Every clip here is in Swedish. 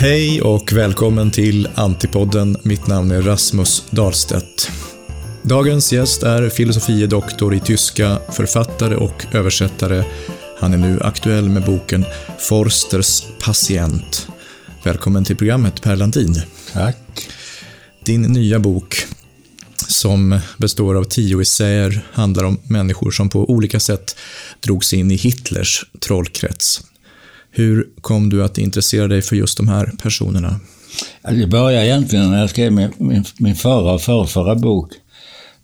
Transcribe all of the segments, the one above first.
Hej och välkommen till Antipodden. Mitt namn är Rasmus Dahlstedt. Dagens gäst är filosofie doktor i tyska, författare och översättare. Han är nu aktuell med boken Forsters patient. Välkommen till programmet Per Landin. Tack. Din nya bok, som består av tio essäer, handlar om människor som på olika sätt drogs in i Hitlers trollkrets. Hur kom du att intressera dig för just de här personerna? Det började egentligen när jag skrev min, min, min förra och förrförra bok.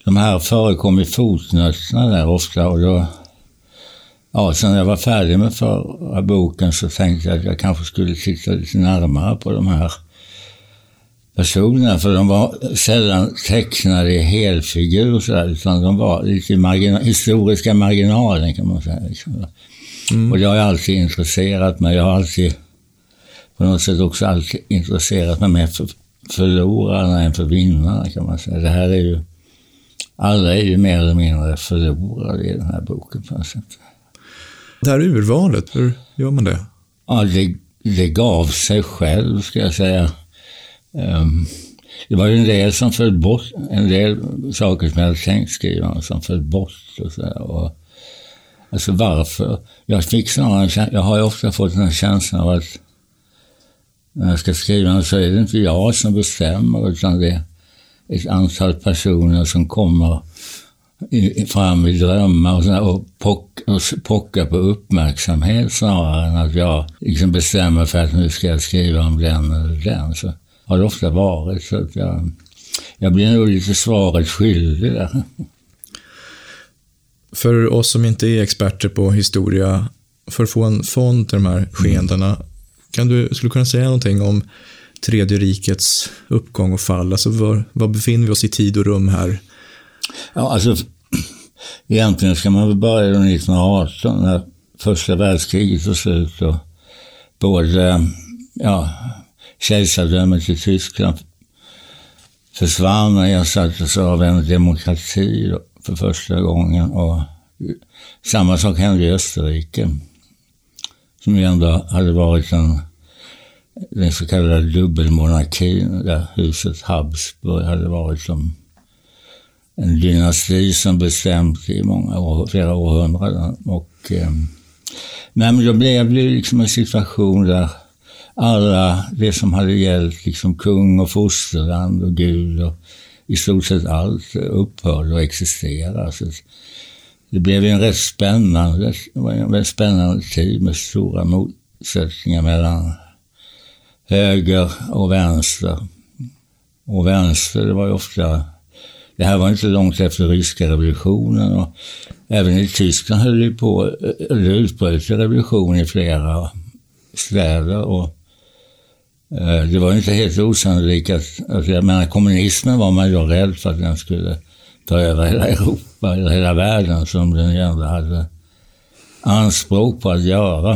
De här förekom i fotnötterna där ofta och då... Ja, sen när jag var färdig med förra boken så tänkte jag att jag kanske skulle titta lite närmare på de här personerna, för de var sällan tecknade i helfigur så där, utan de var lite i margina historiska marginalen kan man säga. Liksom. Mm. Och det har jag alltid intresserat mig. Jag har alltid på något sätt också alltid intresserat mig mer för förlorarna än för vinnarna kan man säga. Det här är ju, alla är ju mer eller mindre förlorare i den här boken på något sätt. Det här urvalet, hur gör man det? Ja, det, det gav sig själv ska jag säga. Um, det var ju en del som föll bort, en del saker som jag hade tänkt skriva som föll bort och så där. Alltså varför? Jag fick snarare, jag har ju ofta fått den här känslan av att när jag ska skriva så är det inte jag som bestämmer utan det är ett antal personer som kommer fram i drömmar och, och, pock, och pockar på uppmärksamhet snarare än att jag liksom bestämmer för att nu ska jag skriva om den eller den. Så har det ofta varit. Så att jag, jag blir nog lite svaret skyldig där. För oss som inte är experter på historia, för att få en fond till de här skeendena, mm. kan du, skulle du kunna säga någonting om Tredje rikets uppgång och fall? Alltså var, var befinner vi oss i tid och rum här? Ja, alltså egentligen ska man väl börja 1918 när första världskriget tog slut och både ja, kejsardömet i Tyskland försvann och ersattes av en demokrati för första gången. Och samma sak hände i Österrike, som ju ändå hade varit en, den så kallade dubbelmonarkin, där huset Habsburg hade varit som en dynasti som bestämt i många år, flera århundraden. Och, eh, men då blev det liksom en situation där alla det som hade gällt liksom kung och fosterland och Gud och i stort sett allt upphörde att existera. Så det blev en rätt spännande, en rätt spännande tid med stora motsättningar mellan höger och vänster. Och vänster, det var ju ofta... Det här var inte långt efter ryska revolutionen och även i Tyskland höll det på, det utbröt revolution i flera städer och Eh, det var inte helt osannolikt att, alltså jag menar kommunismen var man ju rädd för att den skulle ta över hela Europa, eller hela världen som den ju ändå hade anspråk på att göra.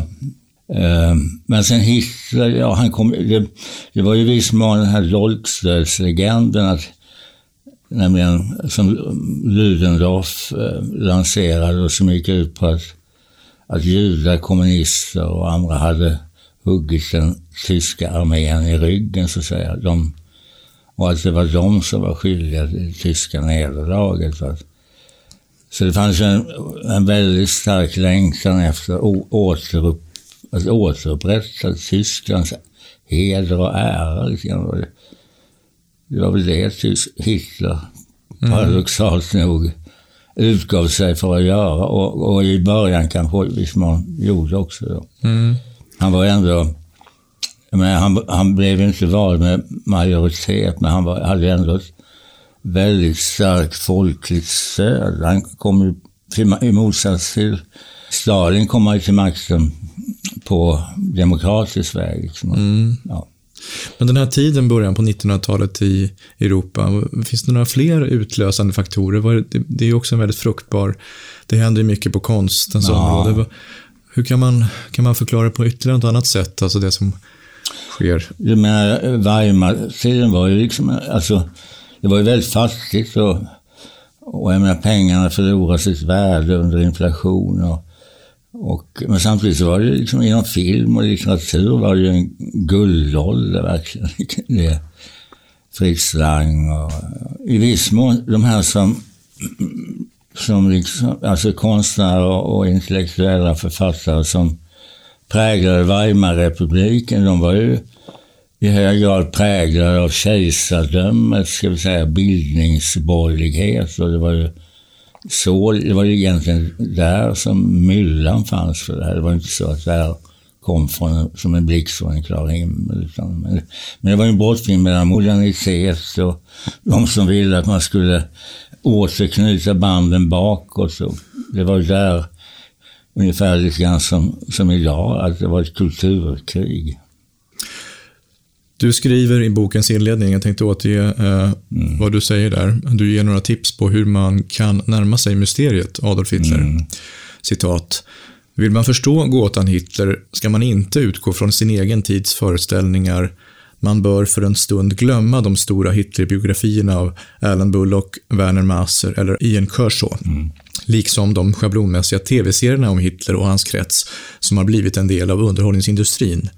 Eh, men sen Hitler, ja han kom, det, det var ju viss mån den här dolkstödslegenden att nämligen som Ludendorff eh, lanserade och som gick ut på att, att judar, kommunister och andra hade huggit den tyska armén i ryggen så att säga. De, och att det var de som var skyldiga till tyska nederlaget. Så det fanns en, en väldigt stark längtan efter återupp, att återupprätta Tysklands heder och ära. Liksom. Det var väl det Hitler, mm. paradoxalt nog, utgav sig för att göra. Och, och i början kanske i viss mån gjorde också. Mm. Han var ändå... Men han, han blev inte vald med majoritet, men han var, hade ändå ett väldigt starkt folkligt stöd. Han kom ju, till, i motsats till Stalin, kom han till makten på demokratisk väg. Liksom. Mm. Ja. Men den här tiden, början på 1900-talet i Europa, finns det några fler utlösande faktorer? Det är ju också en väldigt fruktbar... Det händer ju mycket på konstens ja. område. Hur kan man, kan man förklara på ytterligare något annat sätt, alltså det som sker? Jag menar, eh, Weimartiden var ju liksom, alltså, det var ju väldigt fattigt och, och jag menar, pengarna förlorade sitt värde under inflation och, Och, men samtidigt så var det liksom inom film och litteratur var det ju en guldålder verkligen. Det, Fritz Lang och i viss mån de här som, som liksom, alltså konstnärer och intellektuella författare som präglade Weimarrepubliken, de var ju i hög grad präglade av kejsardömet, ska vi säga, bildningsborgerlighet. Och det var ju så, det var ju egentligen där som myllan fanns för det här. Det var inte så att det här kom från, som en blixt från en klar himmel. Utan, men, men det var ju en brottning mellan modernitet och de som ville att man skulle återknyta banden bakåt. Så det var ju där ungefär lite grann som, som idag, att det var ett kulturkrig. Du skriver i bokens inledning, jag tänkte återge eh, mm. vad du säger där. Du ger några tips på hur man kan närma sig mysteriet Adolf Hitler. Mm. Citat. Vill man förstå gåtan Hitler ska man inte utgå från sin egen tids föreställningar. Man bör för en stund glömma de stora Hitlerbiografierna av Alan Bullock, Werner Masser eller Ian Kershaw. Mm liksom de schablonmässiga tv-serierna om Hitler och hans krets, som har blivit en del av underhållningsindustrin.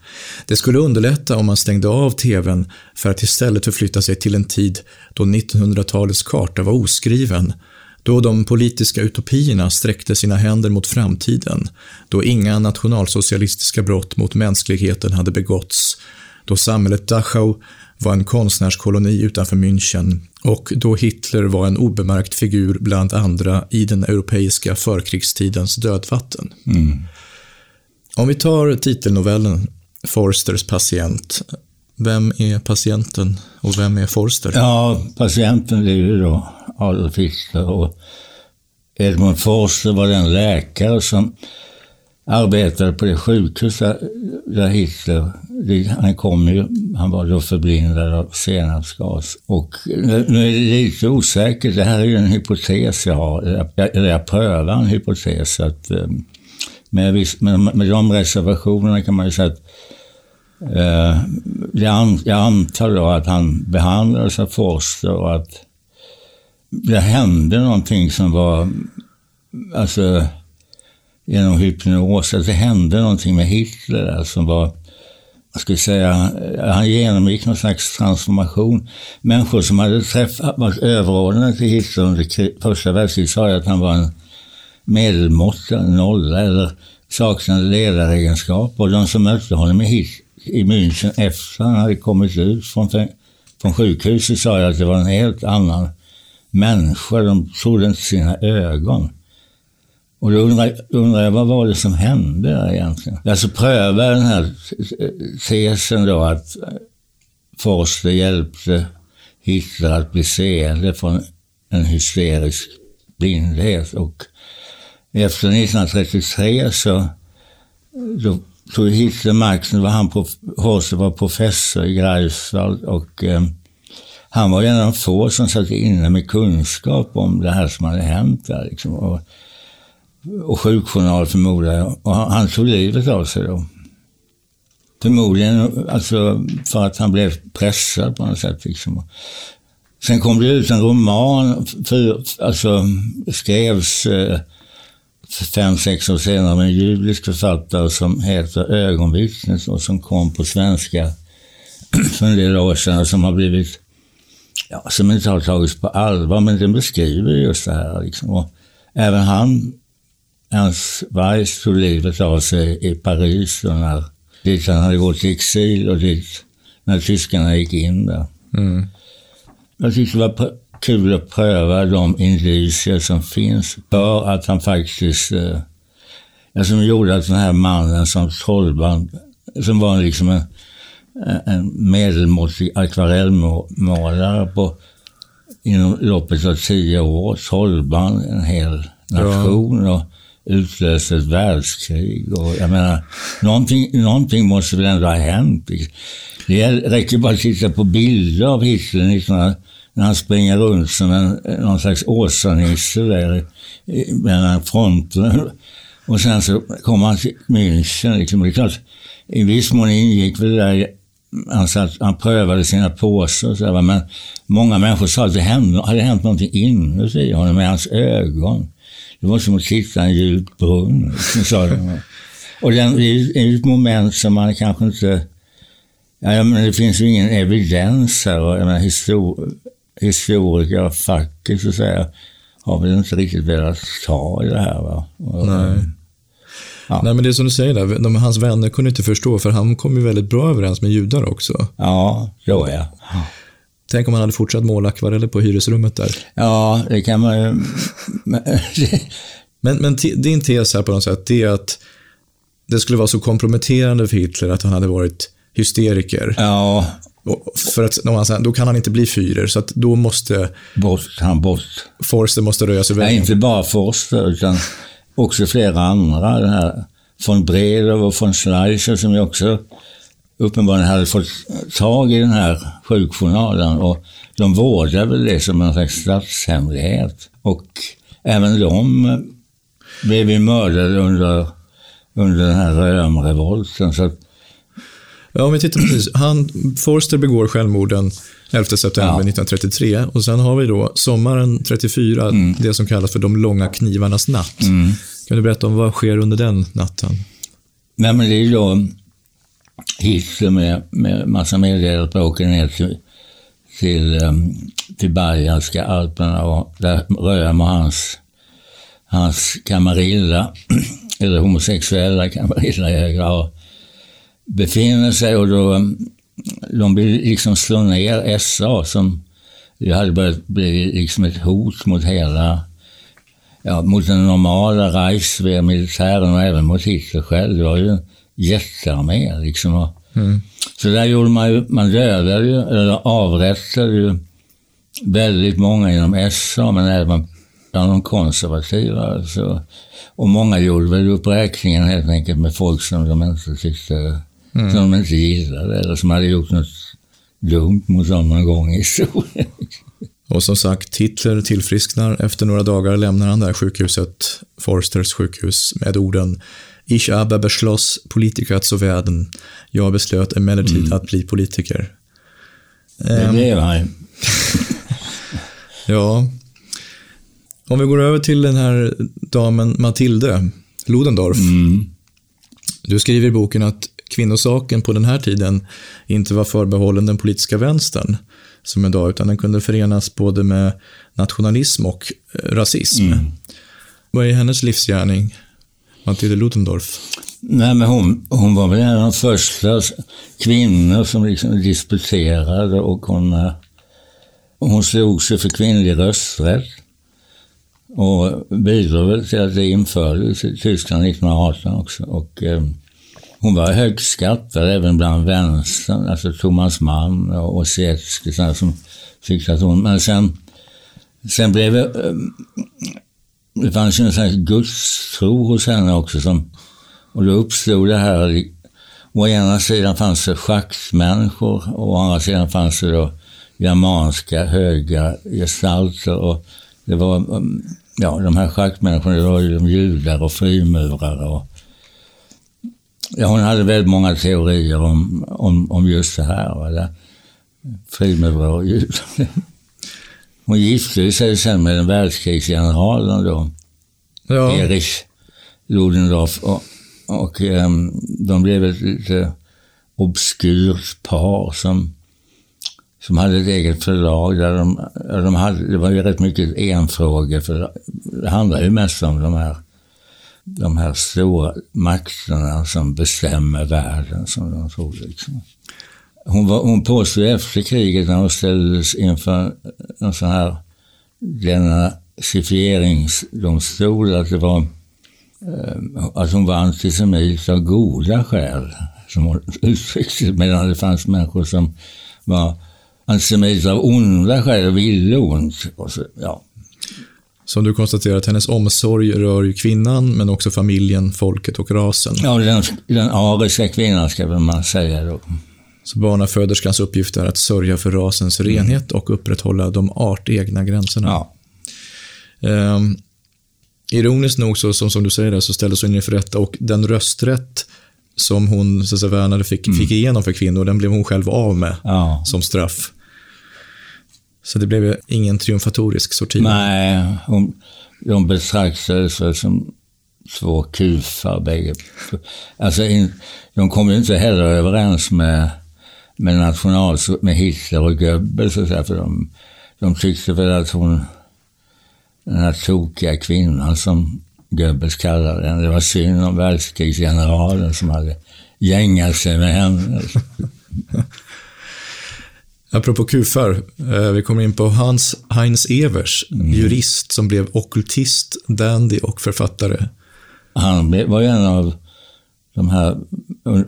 Det skulle underlätta om man stängde av TVn för att istället förflytta sig till en tid då 1900-talets karta var oskriven, då de politiska utopierna sträckte sina händer mot framtiden, då inga nationalsocialistiska brott mot mänskligheten hade begåtts, då samhället Dachau var en konstnärskoloni utanför München och då Hitler var en obemärkt figur bland andra i den europeiska förkrigstidens dödvatten. Mm. Om vi tar titelnovellen Forsters patient. Vem är patienten och vem är Forster? Ja, patienten är ju då Adolf Hitler och Edmund Forster var den läkare som arbetade på det sjukhus där, där Hitler, han kom ju, han var då förblindad av senapsgas. Och nu är det lite osäkert, det här är ju en hypotes jag har, eller jag prövar en hypotes. Att, eh, med, viss, med, med de reservationerna kan man ju säga att eh, jag antar då att han behandlades av Forster och att det hände någonting som var, alltså genom hypnos, att det hände någonting med Hitler där som var, vad ska jag säga, eh, han genomgick någon slags transformation. Människor som hade träffat, varit överordnade till Hitler under första världskriget sa att han var en medelmåtta, en nolla eller saknade ledaregenskaper. Och de som mötte honom i, i München efter han hade kommit ut från, från sjukhuset sa jag att det var en helt annan människa. De trodde inte sina ögon. Och då undrar, undrar jag, vad var det som hände där egentligen? Alltså pröva den här tesen då att Forster hjälpte Hitler att bli seende från en hysterisk blindhet. Och efter 1933 så då tog Hitler makten. Var han Horster var professor i Greifswald och eh, han var en av de få som satt inne med kunskap om det här som hade hänt där. Liksom. Och och sjukjournal förmodar jag. Och han tog livet av sig då. Förmodligen alltså för att han blev pressad på något sätt. Liksom. Sen kom det ut en roman, för, alltså skrevs eh, fem, sex år senare av en judisk författare som heter Ögonvittnet och som kom på svenska för en del år sedan och som har blivit, ja, som inte har tagits på allvar, men den beskriver just det här. Liksom. Och även han Ernst Weiss tog livet av sig i Paris och när, dit han hade gått i exil och dit när tyskarna gick in där. Mm. Jag tyckte det var kul att pröva de indicier som finns för att han faktiskt, eh, som gjorde att den här mannen som trollband, som var liksom en, en medelmåttig akvarellmålare på, inom loppet av tio år, trollband en hel nation. Ja. Och, utlöste ett världskrig. Och jag menar, någonting, någonting måste väl ändå ha hänt. Det räcker bara att titta på bilder av Hitler när han springer runt som en, någon slags Åsa-Nisse där mellan fronterna. Och sen så kommer han till München. Liksom. Det är klart, i viss mån ingick väl det där han, satt, han prövade sina påsar och så men många människor sa att det hände, hade hänt någonting inuti honom med hans ögon. det var som att titta i en djup brunn, liksom, sa de. Och den, det är ett moment som man kanske inte... Ja, men det finns ju ingen evidens här. Och, jag menar, histor, historiker, facket så att säga, har väl inte riktigt velat ta i det här. Va? Och, Nej. Ja. Nej, men det är som du säger, där, de, hans vänner kunde inte förstå, för han kom ju väldigt bra överens med judar också. Ja, så ja. Tänk om han hade fortsatt måla akvareller på hyresrummet där. Ja, det kan man ju... men, men din tes här på något sätt, det är att det skulle vara så komprometterande för Hitler att han hade varit hysteriker. Ja. För att då kan han inte bli Führer, så att då måste... Bort, han bort. Forster måste röja sig Nej, inte bara Forster, utan också flera andra. Den här von Bredow och von Schleicher som ju också uppenbarligen hade fått tag i den här sjukjournalen och de vårdade väl det som en slags statshemlighet. Och även de blev ju mördade under, under den här Römrevolten. Så Ja, om vi tittar precis. Han, Forster begår självmorden 11 september ja. 1933 och sen har vi då sommaren 34, mm. det som kallas för de långa knivarnas natt. Mm. Kan du berätta om vad sker under den natten? Nej, men det är då Hitler med, med massa medhjälpare åker ner till, till, um, till Bayerska alperna och där Röhm och hans, hans kamarilla, eller homosexuella kamarilla befinner sig och då um, de vill liksom slå ner SA som det hade börjat bli liksom ett hot mot hela, ja, mot den normala Reichswehr-militären och även mot Hitler själv. Det var ju en jättearmé liksom. Mm. Så där gjorde man ju, man dödade ju, eller avrättade ju väldigt många inom SA, men även bland de konservativa. Alltså. Och många gjorde väl uppräkningen helt enkelt med folk som de inte tyckte mm. som de inte gillade eller som hade gjort något dumt mot dem någon gång i historien. Och som sagt, Hitler tillfrisknar. Efter några dagar lämnar han det här sjukhuset, Forsters sjukhus, med orden Ich habe beschloss, Politiker zu werden. Jag beslöt emellertid mm. att bli politiker. Det blev han Ja. Om vi går över till den här damen Matilde Ludendorff. Mm. Du skriver i boken att kvinnosaken på den här tiden inte var förbehållen den politiska vänstern som idag, utan den kunde förenas både med nationalism och eh, rasism. Mm. Vad är hennes livsgärning, Matilda Ludendorff? Nej, men hon, hon var väl en av de första kvinnor som liksom disputerade och hon, eh, hon slog sig för kvinnlig rösträtt och bidrog väl till att det infördes i Tyskland 1918 också. Och, eh, hon var högt skattad även bland vänstern, alltså Thomas Mann och Ossietzky som tyckte att hon... Men sen, sen blev det... Det fanns ju en slags gudstro hos henne också som... Och då uppstod det här... Å ena sidan fanns det schaktmänniskor och å andra sidan fanns det då germanska höga gestalter och det var, mm, ja de här schaktmänniskorna, det var ju de judar och frimurare och Ja, hon hade väldigt många teorier om, om, om just det här. Frimurare och judar. Hon gifte sig sen med en världskrigsgeneralen då, ja. Erich Ludendorff. Och, och um, de blev ett lite obskyrt par som, som hade ett eget förlag. Där de, de hade, det var ju rätt mycket enfrågor, för det handlade ju mest om de här de här stora makterna som bestämmer världen, som de tror. Liksom. Hon, var, hon påstod efter kriget, när hon ställdes inför en sån här denazifieringsdomstol, att det var eh, att hon var antisemit av goda skäl, som hon uttryckte medan det fanns människor som var antisemiter av onda skäl och ville ont. Och så, ja, som du konstaterar att hennes omsorg rör ju kvinnan, men också familjen, folket och rasen. Ja, den, den ariska kvinnan ska man säga då. Så barnaföderskans uppgift är att sörja för rasens mm. renhet och upprätthålla de artegna gränserna. Ja. Um, ironiskt nog, så, som, som du säger, så ställdes hon inför rätta och den rösträtt som hon så att säga, värnade fick, mm. fick igenom för kvinnor, den blev hon själv av med ja. som straff. Så det blev ingen triumfatorisk sorti. Nej, hon, de betraktades som två kufar bägge. Alltså, in, de kom ju inte heller överens med, med national, med Hitler och Goebbels och så, för de, de tyckte väl att hon, den här tokiga kvinnan som Goebbels kallade den, det var synd om världskrigsgeneralen som hade gängat sig med henne. Apropå kufar, eh, vi kommer in på Hans Heinz Evers, mm. jurist som blev okultist, dandy och författare. Han var ju en av de här,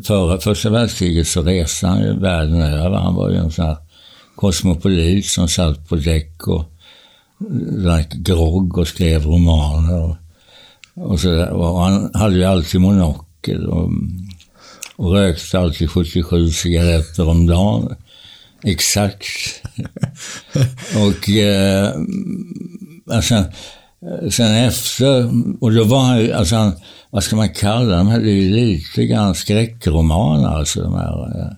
före första världskriget så reste han ju världen över. Han var ju en sån här kosmopolit som satt på däck och drack grogg och skrev romaner. Och, och, så och han hade ju alltid monokel och, och rökte alltid 77 cigaretter om dagen. Exakt. och eh, alltså, sen efter, och då var han alltså han, vad ska man kalla dem, det är ju lite grann skräckromaner alltså de här. Eh.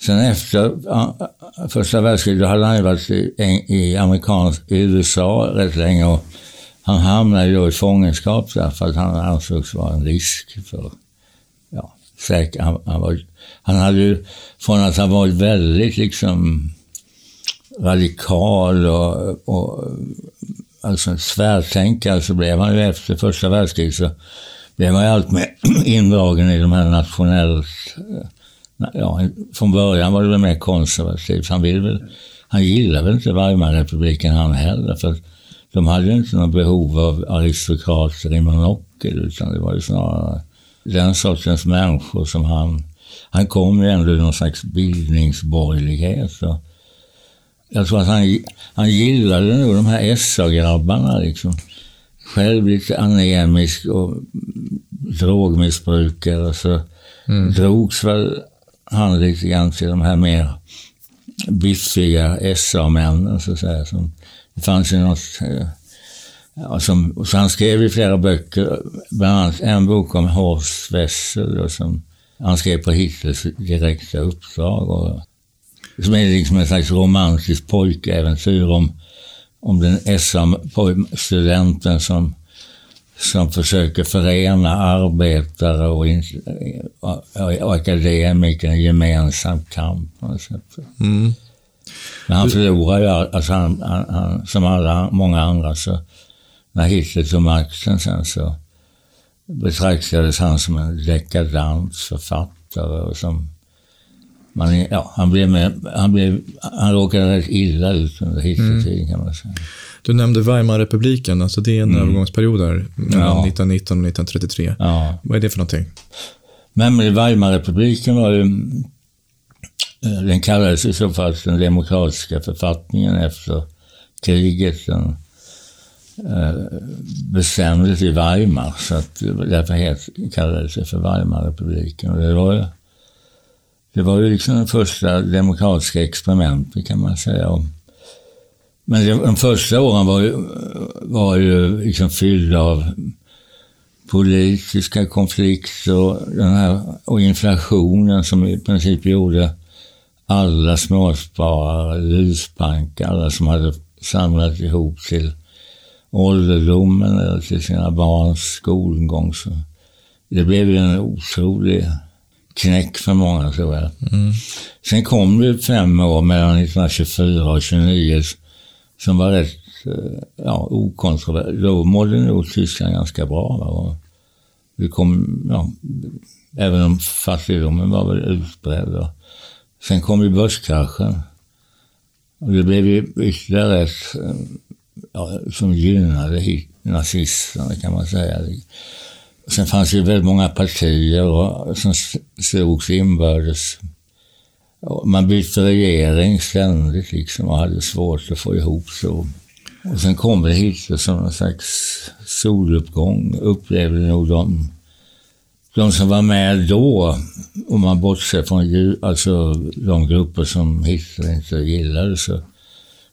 Sen efter första världskriget, då hade han ju varit i, i, amerikansk, i USA rätt länge och han hamnade ju då i fångenskap där för att han ansågs vara en risk för, ja, han, han var han hade ju, från att ha varit väldigt liksom radikal och, och alltså svärtänkare så blev han ju efter första världskriget så blev han ju allt mer indragen i de här nationellt... Eh, ja, från början var det väl mer konservativt. Han, vill väl, han gillade väl inte Weimarrepubliken han heller. För de hade ju inte något behov av aristokrater i monokel utan det var ju snarare den sortens människor som han han kom ju ändå ur någon slags bildningsborgerlighet. Så jag tror att han, han gillade nog de här SA-grabbarna liksom. Själv lite anemisk och drogmissbrukare så mm. drogs väl han lite grann till de här mer biffiga SA-männen så att säga. Som, det fanns ju något som, så han skrev ju flera böcker, bland annat en bok om Horst Wessel som han skrev på Hitlers direkta uppdrag. Och, som är liksom en slags romantiskt pojkäventyr om, om den SM-studenten som, som försöker förena arbetare och, och, och akademiker i en gemensam kamp. Mm. Men han förlorar ju, alltså han, han, han, som alla, många andra, så när Hitler tog makten sen så betraktades han som en dekadant författare och som man, ja, han, blev med, han, blev, han råkade rätt illa ut under Hitlertiden mm. kan man säga. Du nämnde Weimarrepubliken, alltså det är en mm. övergångsperiod där mellan ja. 1919 och 1933. Ja. Vad är det för någonting? Men Weimarrepubliken var ju, eh, den kallades i så fall den demokratiska författningen efter kriget. Den Eh, bestämdes i Weimar, så att därför het, kallades det för Weimarrepubliken. Och det var, det var ju liksom det första demokratiska experimentet kan man säga. Men de första åren var ju, var ju liksom fyllda av politiska konflikter och, den här, och inflationen som i princip gjorde alla småsparare, luspank, alla som hade samlat ihop till ålderdomen eller till sina barns skolgång. Så det blev ju en otrolig knäck för många tror jag. Mm. Sen kom det fem år mellan 1924 och 1929 som var rätt eh, ja, okontroversiellt. Då mådde nog Tyskland ganska bra. Va? Vi kom, ja, även om fattigdomen var väl utbredd. Va? Sen kom ju börskraschen. Och det blev ju ytterligare ett eh, ja, som gynnade nazisterna kan man säga. Sen fanns det väldigt många partier och, som slogs inbördes. Man bytte regering ständigt liksom och hade svårt att få ihop så. Och sen kom det Hitler som någon slags soluppgång, upplevde nog de, de som var med då, om man bortser från alltså, de grupper som Hitler inte gillade, så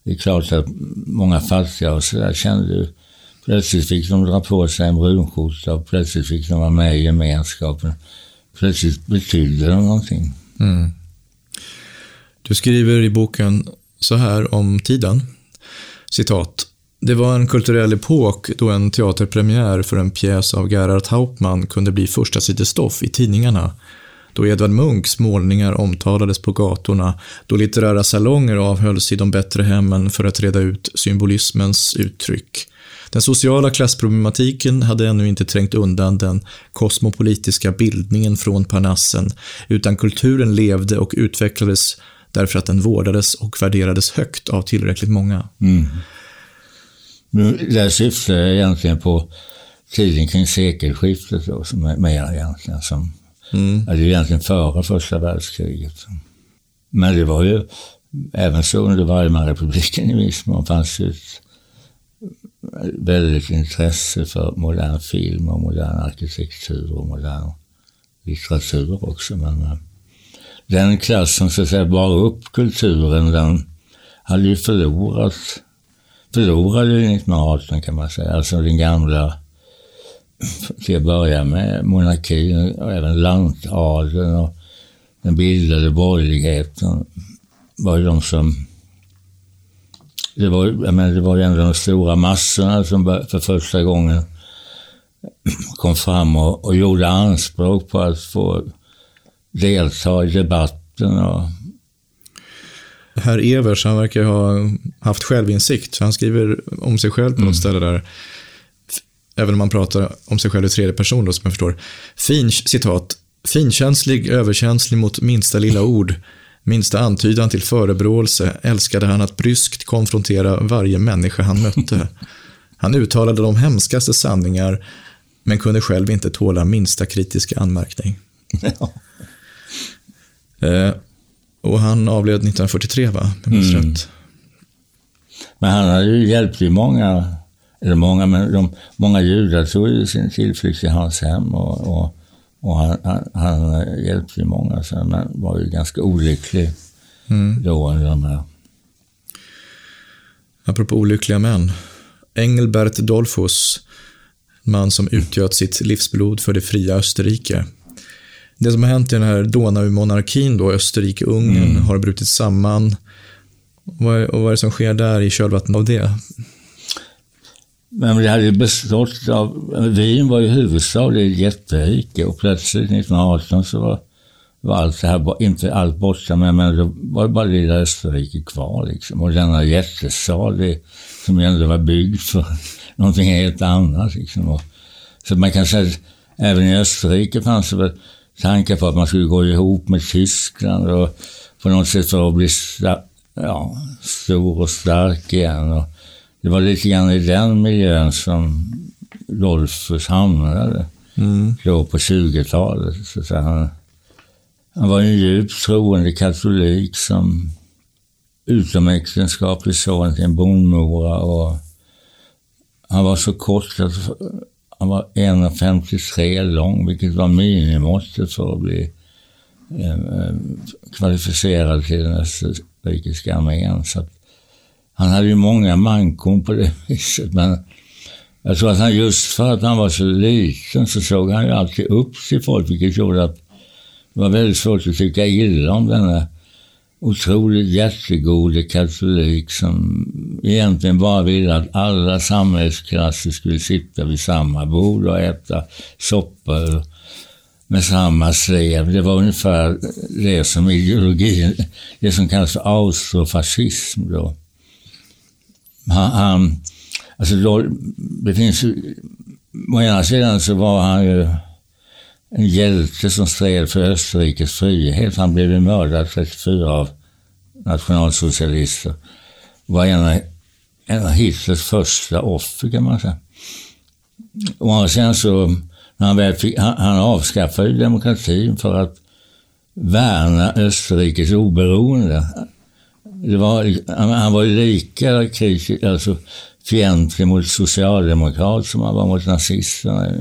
det är klart att många fattiga och sådär kände ju Plötsligt fick de dra på sig en brunskjorta och plötsligt fick de vara med i gemenskapen. Plötsligt betydde de någonting. Mm. Du skriver i boken så här om tiden. Citat. Det var en kulturell epok då en teaterpremiär för en pjäs av Gerhard Hauptmann kunde bli första sidestoff i tidningarna. Då Edvard Munchs målningar omtalades på gatorna, då litterära salonger avhölls i de bättre hemmen för att reda ut symbolismens uttryck. Den sociala klassproblematiken hade ännu inte trängt undan den kosmopolitiska bildningen från Parnassen, utan kulturen levde och utvecklades därför att den vårdades och värderades högt av tillräckligt många. Mm. Det syftar egentligen på tiden kring sekelskiftet då, som är mer egentligen som, mm. det är egentligen före första världskriget. Men det var ju även så under Weimarrepubliken i viss mån fanns ju ett väldigt intresse för modern film och modern arkitektur och modern litteratur också. Men eh, den klassen så att säga bar upp kulturen, den hade ju förlorat, förlorade 1918 kan man säga. Alltså den gamla, till att börja med, monarkin och även lantadeln och den bildade borgerligheten var ju de som det var, jag menar, det var ju ändå de stora massorna som för första gången kom fram och, och gjorde anspråk på att få delta i debatten. Och... Herr Evers, han verkar ha haft självinsikt. Han skriver om sig själv på något mm. ställe där, även om man pratar om sig själv i tredje person då, som jag förstår. Fin, citat, finkänslig, överkänslig mot minsta lilla ord Minsta antydan till förebråelse älskade han att bryskt konfrontera varje människa han mötte. Han uttalade de hemskaste sanningar, men kunde själv inte tåla minsta kritiska anmärkning. Ja. Eh, och han avled 1943, va? mm. rätt. Men han hade ju hjälpt ju många, eller många, men de, många judar tog ju sin tillflykt till hans hem och, och och han, han, han hjälpte ju många, så han var ju ganska olycklig mm. då under de här. Apropå olyckliga män. Engelbert Dollfuss, man som utgöt sitt livsblod för det fria Österrike. Det som har hänt i den här Donau-monarkin, då, Österrike-Ungern, mm. har brutit samman. Och vad är det som sker där i kölvattnet av det? Men det hade bestått av, Wien var ju huvudstad, det är jätterike och plötsligt 1918 så var, var allt det här, inte allt borta, men, men det var bara lilla Österrike kvar liksom. Och denna jättestad det, som ändå var byggd för någonting helt annat liksom. Och, så man kan säga att även i Österrike fanns det väl tankar på att man skulle gå ihop med Tyskland och på något sätt för att bli ja, stor och stark igen. Och, det var lite grann i den miljön som Dolphus hamnade mm. då på 20-talet. Så han, han var en djupt troende katolik som utomäktenskaplig son till en bondmora och han var så kort att han var 1,53 lång, vilket var minimåttet för att bli eh, eh kvalificerad till den österrikiska armén. Så att han hade ju många mankon på det viset, men jag tror att han just för att han var så liten så såg han ju alltid upp till folk, vilket gjorde att det var väldigt svårt att tycka illa om denna otroligt jättegode katolik som egentligen bara ville att alla samhällsklasser skulle sitta vid samma bord och äta soppa med samma slev. Det var ungefär det som ideologin, det som kallas för austrofascism då han, han alltså då, det finns ju, å ena sidan så var han ju en hjälte som stred för Österrikes frihet. Han blev ju mördad 34 av nationalsocialister. Var en av, en av Hitlers första offer kan man säga. Och sen så, när han, väl fick, han, han avskaffade demokratin för att värna Österrikes oberoende var, han var lika kritisk, alltså fientlig mot socialdemokrat som han var mot nazisterna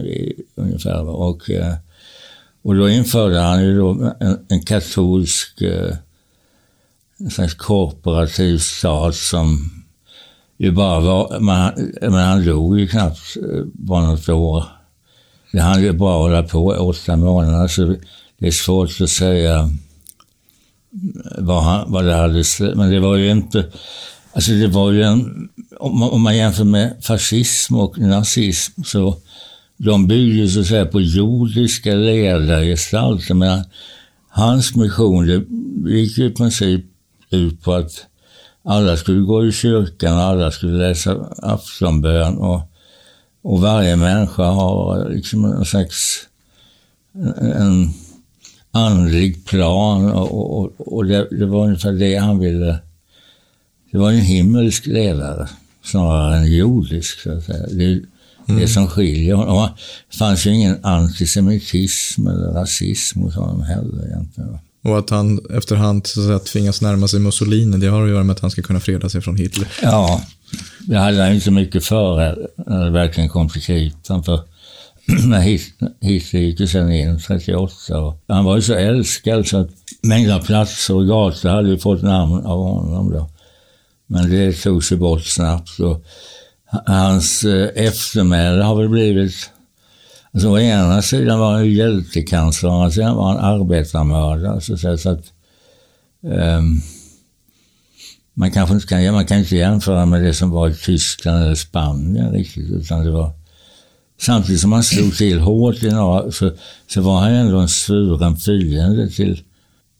ungefär. Och, eh, och då införde han ju då en, en katolsk eh, en slags korporativ stat som ju bara var, men, men han dog ju knappt eh, bara något år. Det hann ju bara hålla på åtta månader så det är svårt att säga vad, han, vad det hade Men det var ju inte... Alltså det var ju en, om man, om man jämför med fascism och nazism så de byggde så att säga på jordiska ledargestalter. Men hans mission det gick ju i princip ut på att alla skulle gå i kyrkan och alla skulle läsa aftonbön. Och, och varje människa har liksom en slags en andlig plan och, och, och det, det, var ungefär det han ville. Det var en himmelsk ledare snarare än jordisk. Så att säga. Det, mm. det som skiljer honom. Det fanns ju ingen antisemitism eller rasism hos honom heller egentligen. Och att han efterhand så att säga, tvingas närma sig Mussolini, det har att göra med att han ska kunna freda sig från Hitler. Ja, det hade han inte så mycket för när det verkligen kom till kritan. För när Hitler gick ju sen in 38. Och han var ju så älskad så att mängder av platser och gator hade ju fått namn av honom då. Men det tog sig bort snabbt. Och hans eh, eftermäle har väl blivit Alltså, å ena sidan var han ju hjältekansler, å andra sidan var han arbetarmördare. Så, så, så att, um, man kanske inte kan, man kan inte jämföra med det som var i Tyskland eller Spanien riktigt, utan det var Samtidigt som han slog till hårt i några, så, så var han ändå en svuren fiende till,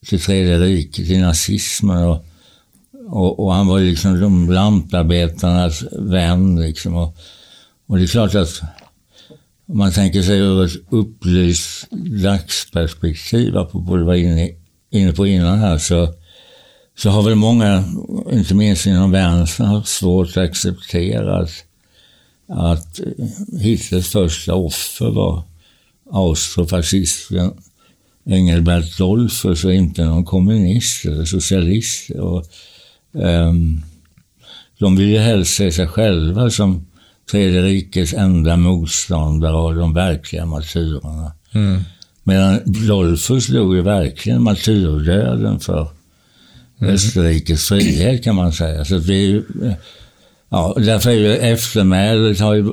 till Tredje riket, till nazismen. Och, och, och, han var liksom de lantarbetarnas vän. Liksom. Och, och det är klart att om man tänker sig ur ett upplyst dagsperspektiv, apropå det var inne, inne på innan här, så, så har väl många, inte minst inom vänstern, haft svårt att acceptera att, att Hitlers första offer var austrofascisten Engelbert Dollfuss och inte någon kommunist eller socialist. Och, um, de vill ju helst se sig själva som Tredje rikets enda motståndare och de verkliga martyrerna. Mm. Medan Dolfus dog ju verkligen martyrdöden för mm. Österrikes frihet kan man säga. Så det är ju, ja, därför är ju eftermälet har ju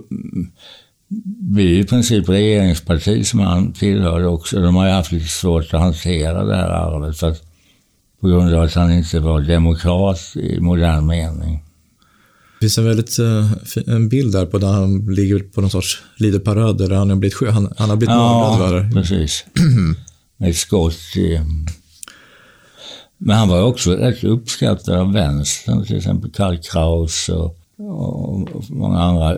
vi i princip regeringsparti som han tillhörde också. De har ju haft lite svårt att hantera det här arvet för att, på grund av att han inte var demokrat i modern mening. Det finns en väldigt uh, en bild där på där han ligger på någon sorts liderparad där han har blivit, han, han har blivit ja, mördad. Ja, precis. Med ett skott i... Men han var också rätt uppskattad av vänstern, till exempel Karl Kraus och, och många andra.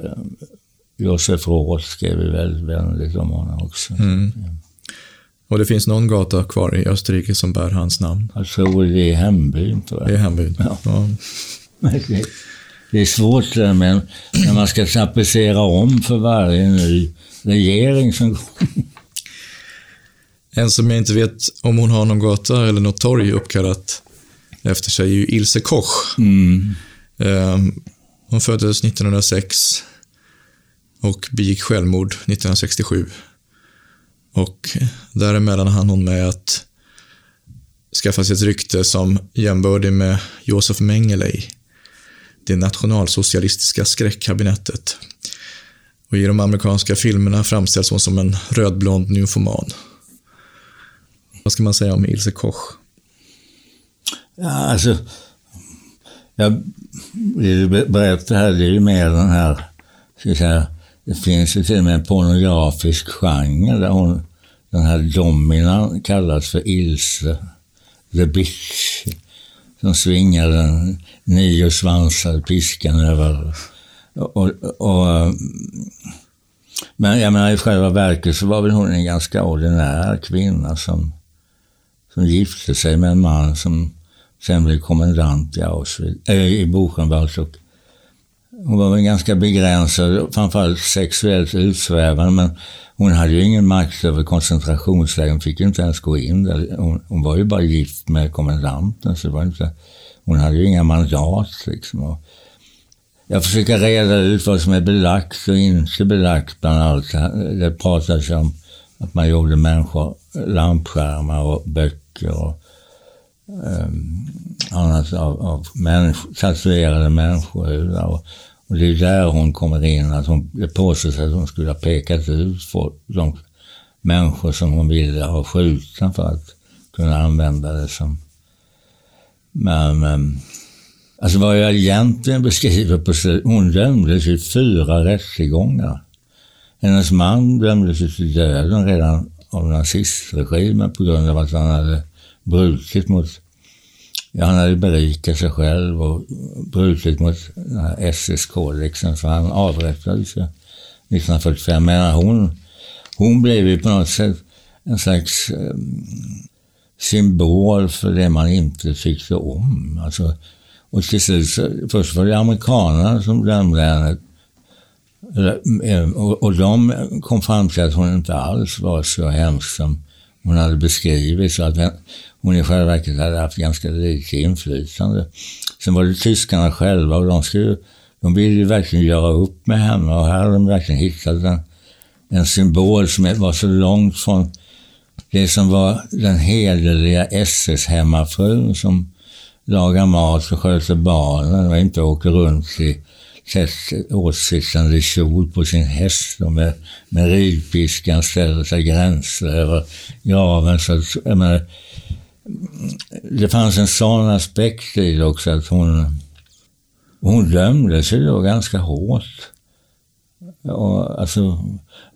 Josef Roth skrev väldigt vänligt om honom också. Mm. Och det finns någon gata kvar i Österrike som bär hans namn? Jag tror det är hembyn. Tror jag. Det är hembyn, ja. ja. Det är svårt det men när man ska tapetsera om för varje ny regering som En som jag inte vet om hon har någon gata eller något torg uppkallat efter sig är ju Ilse Koch. Mm. Ehm, hon föddes 1906 och begick självmord 1967. Och däremellan hann hon med att skaffa sig ett rykte som jämbördig med Josef Mengele det nationalsocialistiska skräckkabinettet. Och I de amerikanska filmerna framställs hon som en rödblond nymfoman. Vad ska man säga om Ilse Koch? Ja, alltså, jag vill berätta här, det är ju mer den här, ska säga, det finns ju till och med en pornografisk genre där hon, den här dominan kallas för Ilse the Bitch som svingar den nio svansar piskan över. Och, och, och, men jag menar, i själva verket så var väl hon en ganska ordinär kvinna som, som gifte sig med en man som sen blev kommendant eh, i, Auschwitz, äh, i Buchenwald. Och hon var väl ganska begränsad, framförallt sexuellt utsvävande, men hon hade ju ingen makt över koncentrationslägren, hon fick inte ens gå in där. Hon, hon, var ju bara gift med kommendanten, så det var inte, hon hade ju inga mandat. Liksom. Och jag försöker reda ut vad som är belagt och inte belagt bland allt. Det pratas om att man gjorde människor lampskärmar och böcker och Ehm, um, annat av, av människor, tatuerade människohudar. Och, och det är där hon kommer in, att hon, det påstås att hon skulle ha pekat ut folk, de människor som hon ville ha skjutna för att kunna använda det som... Men, men Alltså vad jag egentligen beskriver på hon dömdes i fyra rättegångar. Hennes man dömdes till döden redan av nazistregimen på grund av att han hade brutit mot, ja, han hade berikat sig själv och brutit mot SS-kodexen så han avrättades 1945. Men hon, hon blev ju på något sätt en slags eh, symbol för det man inte tyckte om. Alltså, och till slut, först var det amerikanerna som dömde henne ehm, och de kom fram till att hon inte alls var så hemsk som hon hade beskrivit, så att hon i själva verket hade haft ganska lite inflytande. Sen var det tyskarna själva och de, skulle, de ville ju verkligen göra upp med henne och här hade de verkligen hittat en, en symbol som var så långt från det som var den hederliga SS-hemmafrun som lagar mat och sköter barnen och inte åker runt i åtsittande kjol på sin häst och med, med ridpiskan ställer sig gränser över graven. Så att, jag menar, det fanns en sån aspekt i det också att hon, hon dömdes ju då ganska hårt. Och, alltså,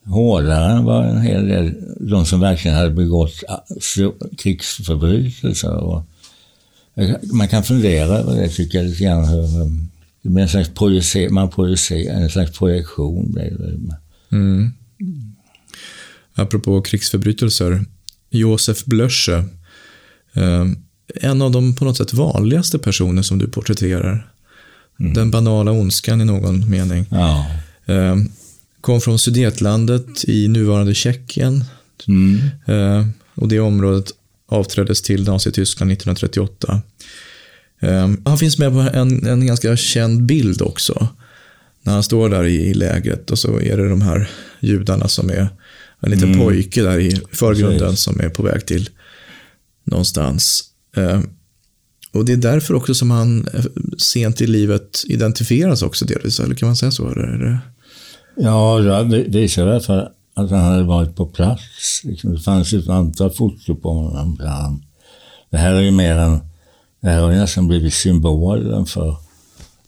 hårdare än vad en hel del, de som verkligen hade begått krigsförbrytelser. Och, man kan fundera över det tycker jag lite grann. Hur, det blir en slags projicer, man projicerar, en slags projektion. Mm. Apropå krigsförbrytelser. Josef Blösche. Eh, en av de på något sätt vanligaste personer som du porträtterar. Mm. Den banala ondskan i någon mening. Ja. Eh, kom från Sudetlandet i nuvarande Tjeckien. Mm. Eh, och det området avträddes till Nazityskland 1938. Um, han finns med på en, en ganska känd bild också. När han står där i, i lägret och så är det de här judarna som är en liten mm. pojke där i förgrunden Precis. som är på väg till någonstans. Um, och det är därför också som han eh, sent i livet identifieras också delvis, eller kan man säga så? Eller? Ja, det visar i alla fall att han hade varit på plats. Liksom, det fanns ett antal foton på honom. Det här är ju mer en det här har nästan blivit symbolen för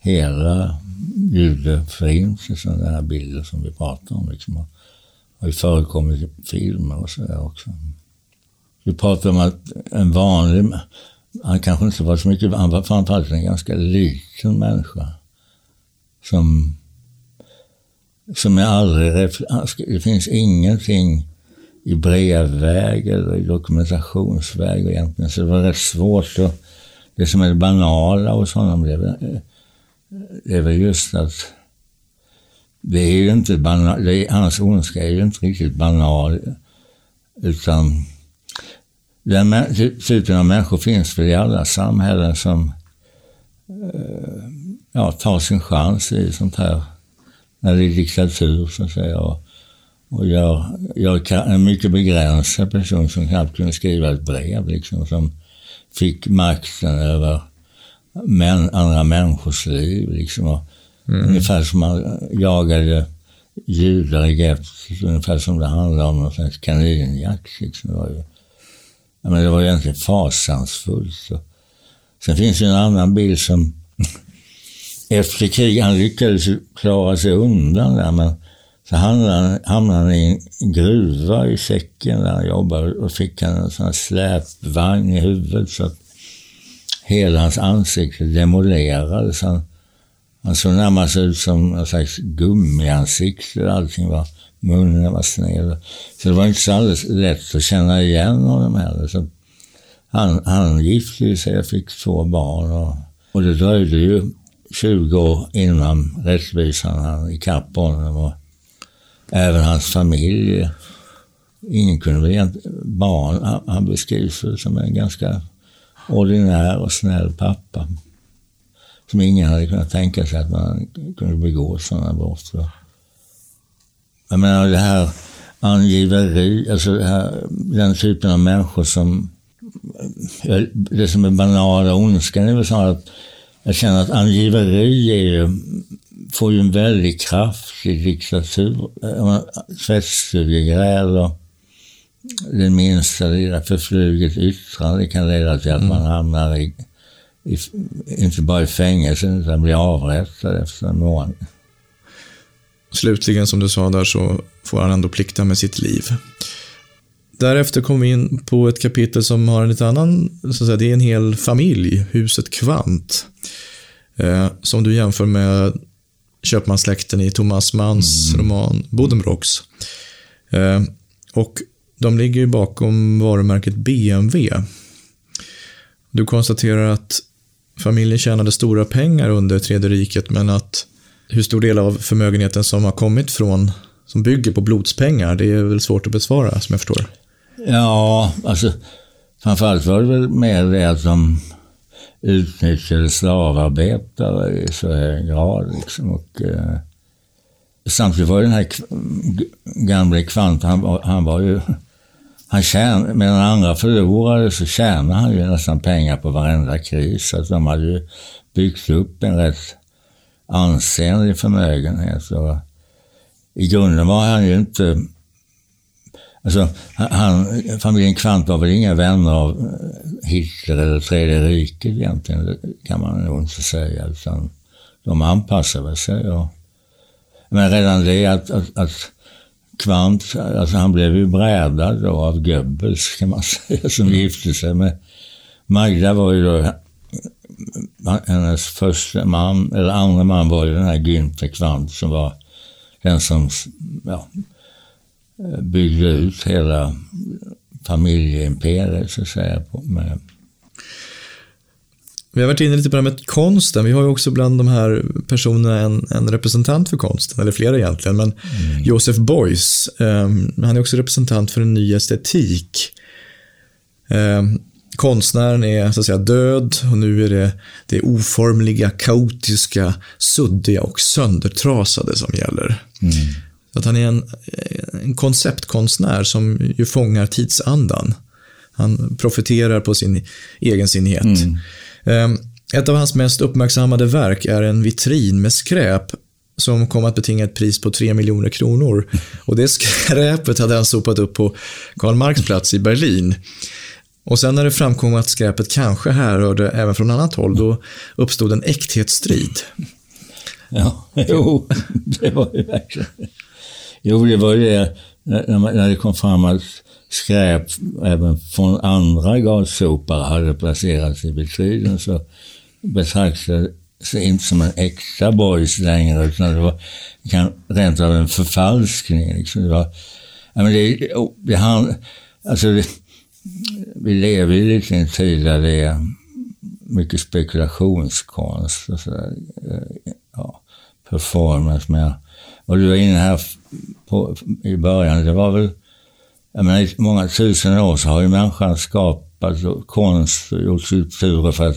hela judeförintelsen, den här bilden som vi pratar om. Liksom. Det har ju förekommit i filmer och sådär också. Vi pratar om att en vanlig, han kanske inte var så mycket, han var framförallt en ganska liten människa. Som, som jag aldrig, det finns ingenting i brevväg eller i dokumentationsväg egentligen, så det var rätt svårt att det som är det banala hos honom, det är, väl, eh, det är väl just att det är ju inte banal, det är, hans ondska är ju inte riktigt banal, utan den typen av människor finns väl i alla samhällen som eh, ja, tar sin chans i sånt här, när det är diktatur så att säga. Och, och jag, jag är en mycket begränsad person som knappt kunde skriva ett brev liksom, som fick makten över män, andra människors liv. Liksom. Mm. Ungefär som man jagade judar i Gepps, ungefär som det handlade om någon slags kaninjakt. Liksom. Det, var ju, men det var egentligen fasansfullt. Så. Sen finns det en annan bild som efter kriget, han lyckades klara sig undan där, men så hamnade, hamnade han i en gruva i säcken där han jobbade och fick han en sån här släpvagn i huvudet så att hela hans ansikte demolerades. Han, han såg närmast ut som en slags gummiansikte. Allting var, munnen var sned. Så det var inte så alldeles lätt att känna igen honom heller. Så han, han gifte sig och fick två barn. Och, och det dröjde ju 20 år innan rättvisan hann ikapp honom. Och, även hans familj. Ingen kunde väl egentligen, barn, han, han beskrivs som en ganska ordinär och snäll pappa. Som ingen hade kunnat tänka sig att man kunde begå sådana brott. för. Jag menar det här angiveri, alltså här, den typen av människor som, eh, det som är banala ondskan är väl snarare att jag känner att angiveri är ju får ju en väldig kraft i diktatur. Tvättstugegräl och det minsta lilla förfluget yttrande kan leda till att man hamnar i, i, inte bara i fängelse utan bli avrättad efter en månad. Slutligen, som du sa där, så får han ändå plikta med sitt liv. Därefter kommer vi in på ett kapitel som har en lite annan, så att säga, det är en hel familj, huset Kvant. Eh, som du jämför med köpmanssläkten i Thomas Manns mm. roman Bodenbrocks. Eh, och de ligger ju bakom varumärket BMW. Du konstaterar att familjen tjänade stora pengar under Tredje riket, men att hur stor del av förmögenheten som har kommit från, som bygger på blodspengar, det är väl svårt att besvara, som jag förstår. Ja, alltså framförallt var det väl mer det att de utnyttjade slavarbetare i så hög grad. Liksom. Och, eh, samtidigt var den här gamle Kvant, han, han var ju han tjän, medan andra förlorade så tjänade han ju nästan pengar på varenda kris. Så att de hade ju byggt upp en rätt ansenlig förmögenhet. Och I grunden var han ju inte... Alltså, han, familjen Kvant var väl inga vänner av Hitler eller Tredje riket egentligen, det kan man nog inte säga. Utan de anpassade sig. Och, men redan det att, att, att Kvant, alltså han blev ju brädad då av Goebbels kan man säga, som gifte sig med Magda var ju då hennes första man, eller andra man var ju den här Günther Kvant som var den som ja, byggde ut hela familjeimperiet så att säga. Med, vi har varit inne lite på det här med konsten. Vi har ju också bland de här personerna en, en representant för konsten, eller flera egentligen. Men mm. Joseph Beuys, eh, han är också representant för en ny estetik. Eh, konstnären är så att säga död och nu är det det oformliga, kaotiska, suddiga och söndertrasade som gäller. Mm. Att han är en, en konceptkonstnär som ju fångar tidsandan. Han profiterar på sin egensinnighet. Mm. Ehm, ett av hans mest uppmärksammade verk är en vitrin med skräp som kom att betinga ett pris på 3 miljoner kronor. Och det skräpet hade han sopat upp på Karl Marx plats i Berlin. Och sen när det framkom att skräpet kanske härrörde även från annat håll, då uppstod en äkthetsstrid. Ja, jo, det var ju verkligen... Jo, det var ju det när det kom fram att skräp även från andra gatsopare hade placerats i vitrinen så betraktades det inte som en äkta boys längre utan det var kan, rent av en förfalskning. Liksom. Det var, ja, men det, oh, det, han, alltså det, vi lever ju lite i en tid där det är mycket spekulationskonst och sådär. Eh, ja, performance med. Och du var inne här på, i början, det var väl jag menar, i många tusen år så har ju människan skapat konst och gjort skulpturer för att,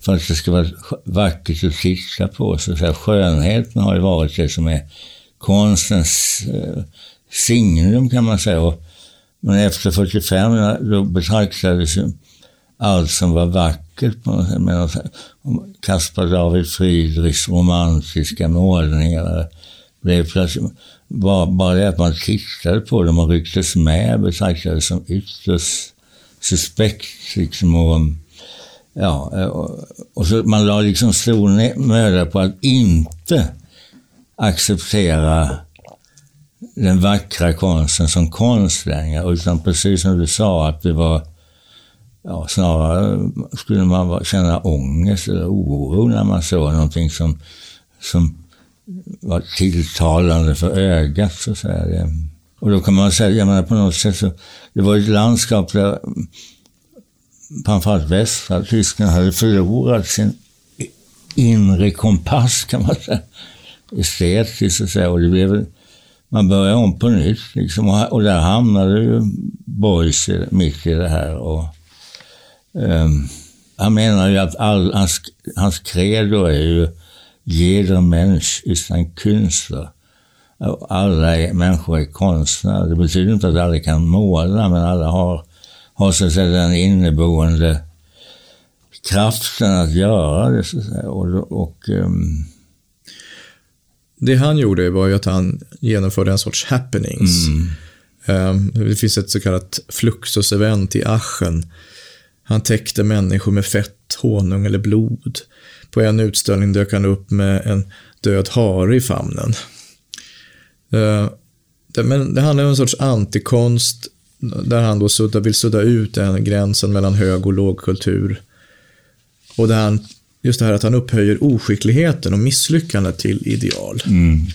för att det ska vara vackert att titta på. Så, att säga, skönheten har ju varit det som är konstens eh, signum kan man säga. Och, men efter 45 då betraktades ju allt som var vackert på något sätt. Medan Caspar David Friedrichs romantiska målningar eh, blev plötsligt bara, bara det att man tittade på dem och rycktes med betraktades som ytterst suspekt. Liksom, och, ja, och, och så man la liksom stor möda på att inte acceptera den vackra konsten som konst längre, utan precis som du sa att det var ja, snarare skulle man känna ångest eller oro när man såg någonting som, som var tilltalande för ögat. Så att säga. Och då kan man säga, jag menar på något sätt så, det var ett landskap där framförallt västra Tyskland hade förlorat sin inre kompass kan man säga. Estetiskt så att säga. Och det blev, man började om på nytt liksom. Och, och där hamnade ju Boys mitt i det här. Och, um, han menar ju att all, hans, hans credo är ju Jeder Mensch ist ein Künstler. Alla är, människor är konstnärer. Det betyder inte att alla kan måla, men alla har, har så att säga den inneboende kraften att göra det. Så att säga. Och, och um... Det han gjorde var ju att han genomförde en sorts happenings. Mm. Um, det finns ett så kallat Fluxus-event i Aachen Han täckte människor med fett, honung eller blod. På en utställning dök han upp med en död hare i famnen. Eh, men det handlar om en sorts antikonst där han då sudda, vill sudda ut den gränsen mellan hög och lågkultur. Och där han, just det här att han upphöjer oskickligheten och misslyckandet till ideal. Mm.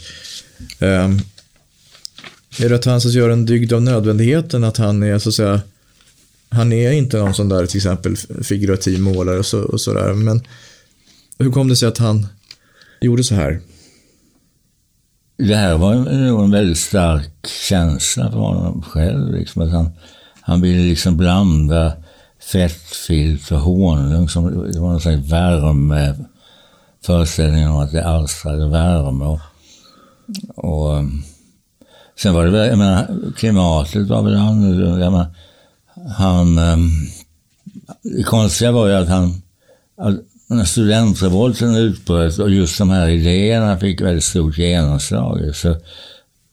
Um, är det att han så gör en dygd av nödvändigheten, att han är så att säga, han är inte någon sån där till exempel figurativ målare och, så, och sådär, men hur kom det sig att han gjorde så här? Det här var nog en väldigt stark känsla för honom själv. Liksom, att han, han ville liksom blanda fettfilt och honung. Som, det var någon slags värme, föreställningen om att det alstrade värme. Och, och ehm, sen var det väl, jag menar, klimatet var väl annorlunda. Jag menar, han, ehm, det konstiga var ju att han, att när studentrevolten utbröt och just de här idéerna fick väldigt stort genomslag så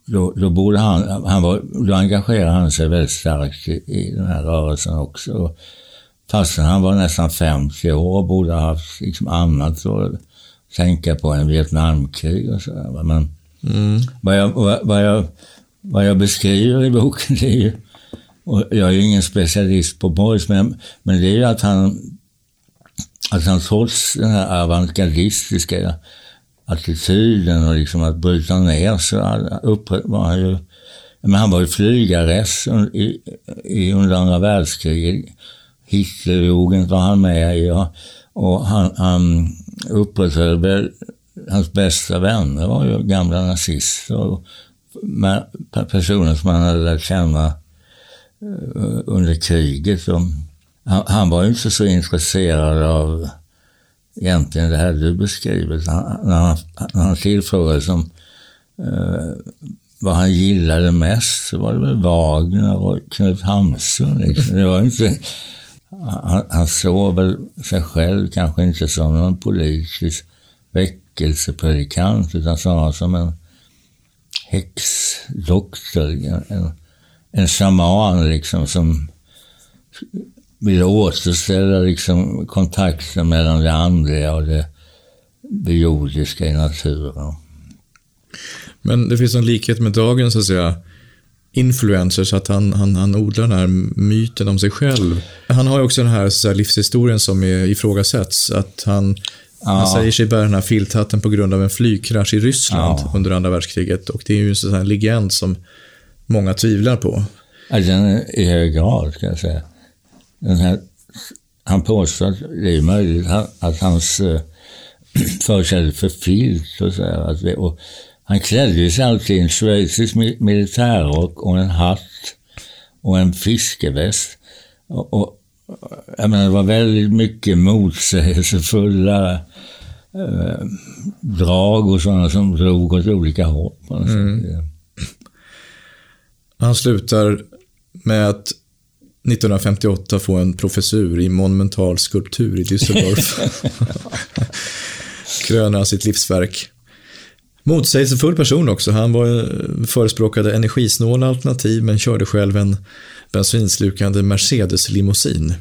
då, då, borde han, han var, då engagerade han sig väldigt starkt i, i den här rörelsen också. Fastän han var nästan 50 år och borde ha haft liksom annat att tänka på än Vietnamkrig och sådär. Men mm. vad, jag, vad, vad, jag, vad jag beskriver i boken, det är ju, och jag är ju ingen specialist på Boys, men, men det är ju att han att han trots den här avantgardistiska attityden och liksom att bryta ner så var han ju... Men han var ju flygares i, i, under andra världskriget. Hitlerjugend var han med i och, och han, han upprätthöll väl... Hans bästa vänner var ju gamla nazister och personer som han hade lärt känna eh, under kriget. Och, han, han var ju inte så intresserad av egentligen det här du beskriver. Han, när, han, när han tillfrågades om eh, vad han gillade mest så var det väl Wagner och Knut Hamsun. Liksom. Det var inte, han, han såg väl sig själv kanske inte som någon politisk väckelsepredikant utan snarare som en häxdoktor, en, en shaman liksom som ville återställa liksom kontakten mellan det andliga och det biologiska i naturen. Men det finns en likhet med dagens, så att säga, influencers, att han, han, han odlar den här myten om sig själv. Han har ju också den här, så här livshistorien som är ifrågasätts, att han, ja. han säger sig bära den här filthatten på grund av en flygkrasch i Ryssland ja. under andra världskriget och det är ju en sån legend som många tvivlar på. Ja, den i hög grad, ska jag säga den här, han påstår att det är möjligt att hans eh, förkärlek för filt och så här, att vi, och han klädde sig alltid i en schweizisk militärrock och en hatt och en fiskeväst. Och, och, jag menar, det var väldigt mycket motsägelsefulla eh, drag och sådana som drog åt olika håll. Mm. Han slutar med att 1958 få en professur i monumental skulptur i Düsseldorf. Kröna sitt livsverk. Motsägelsefull person också. Han var, förespråkade energisnåla alternativ men körde själv en bensinslukande Mercedes-limousin.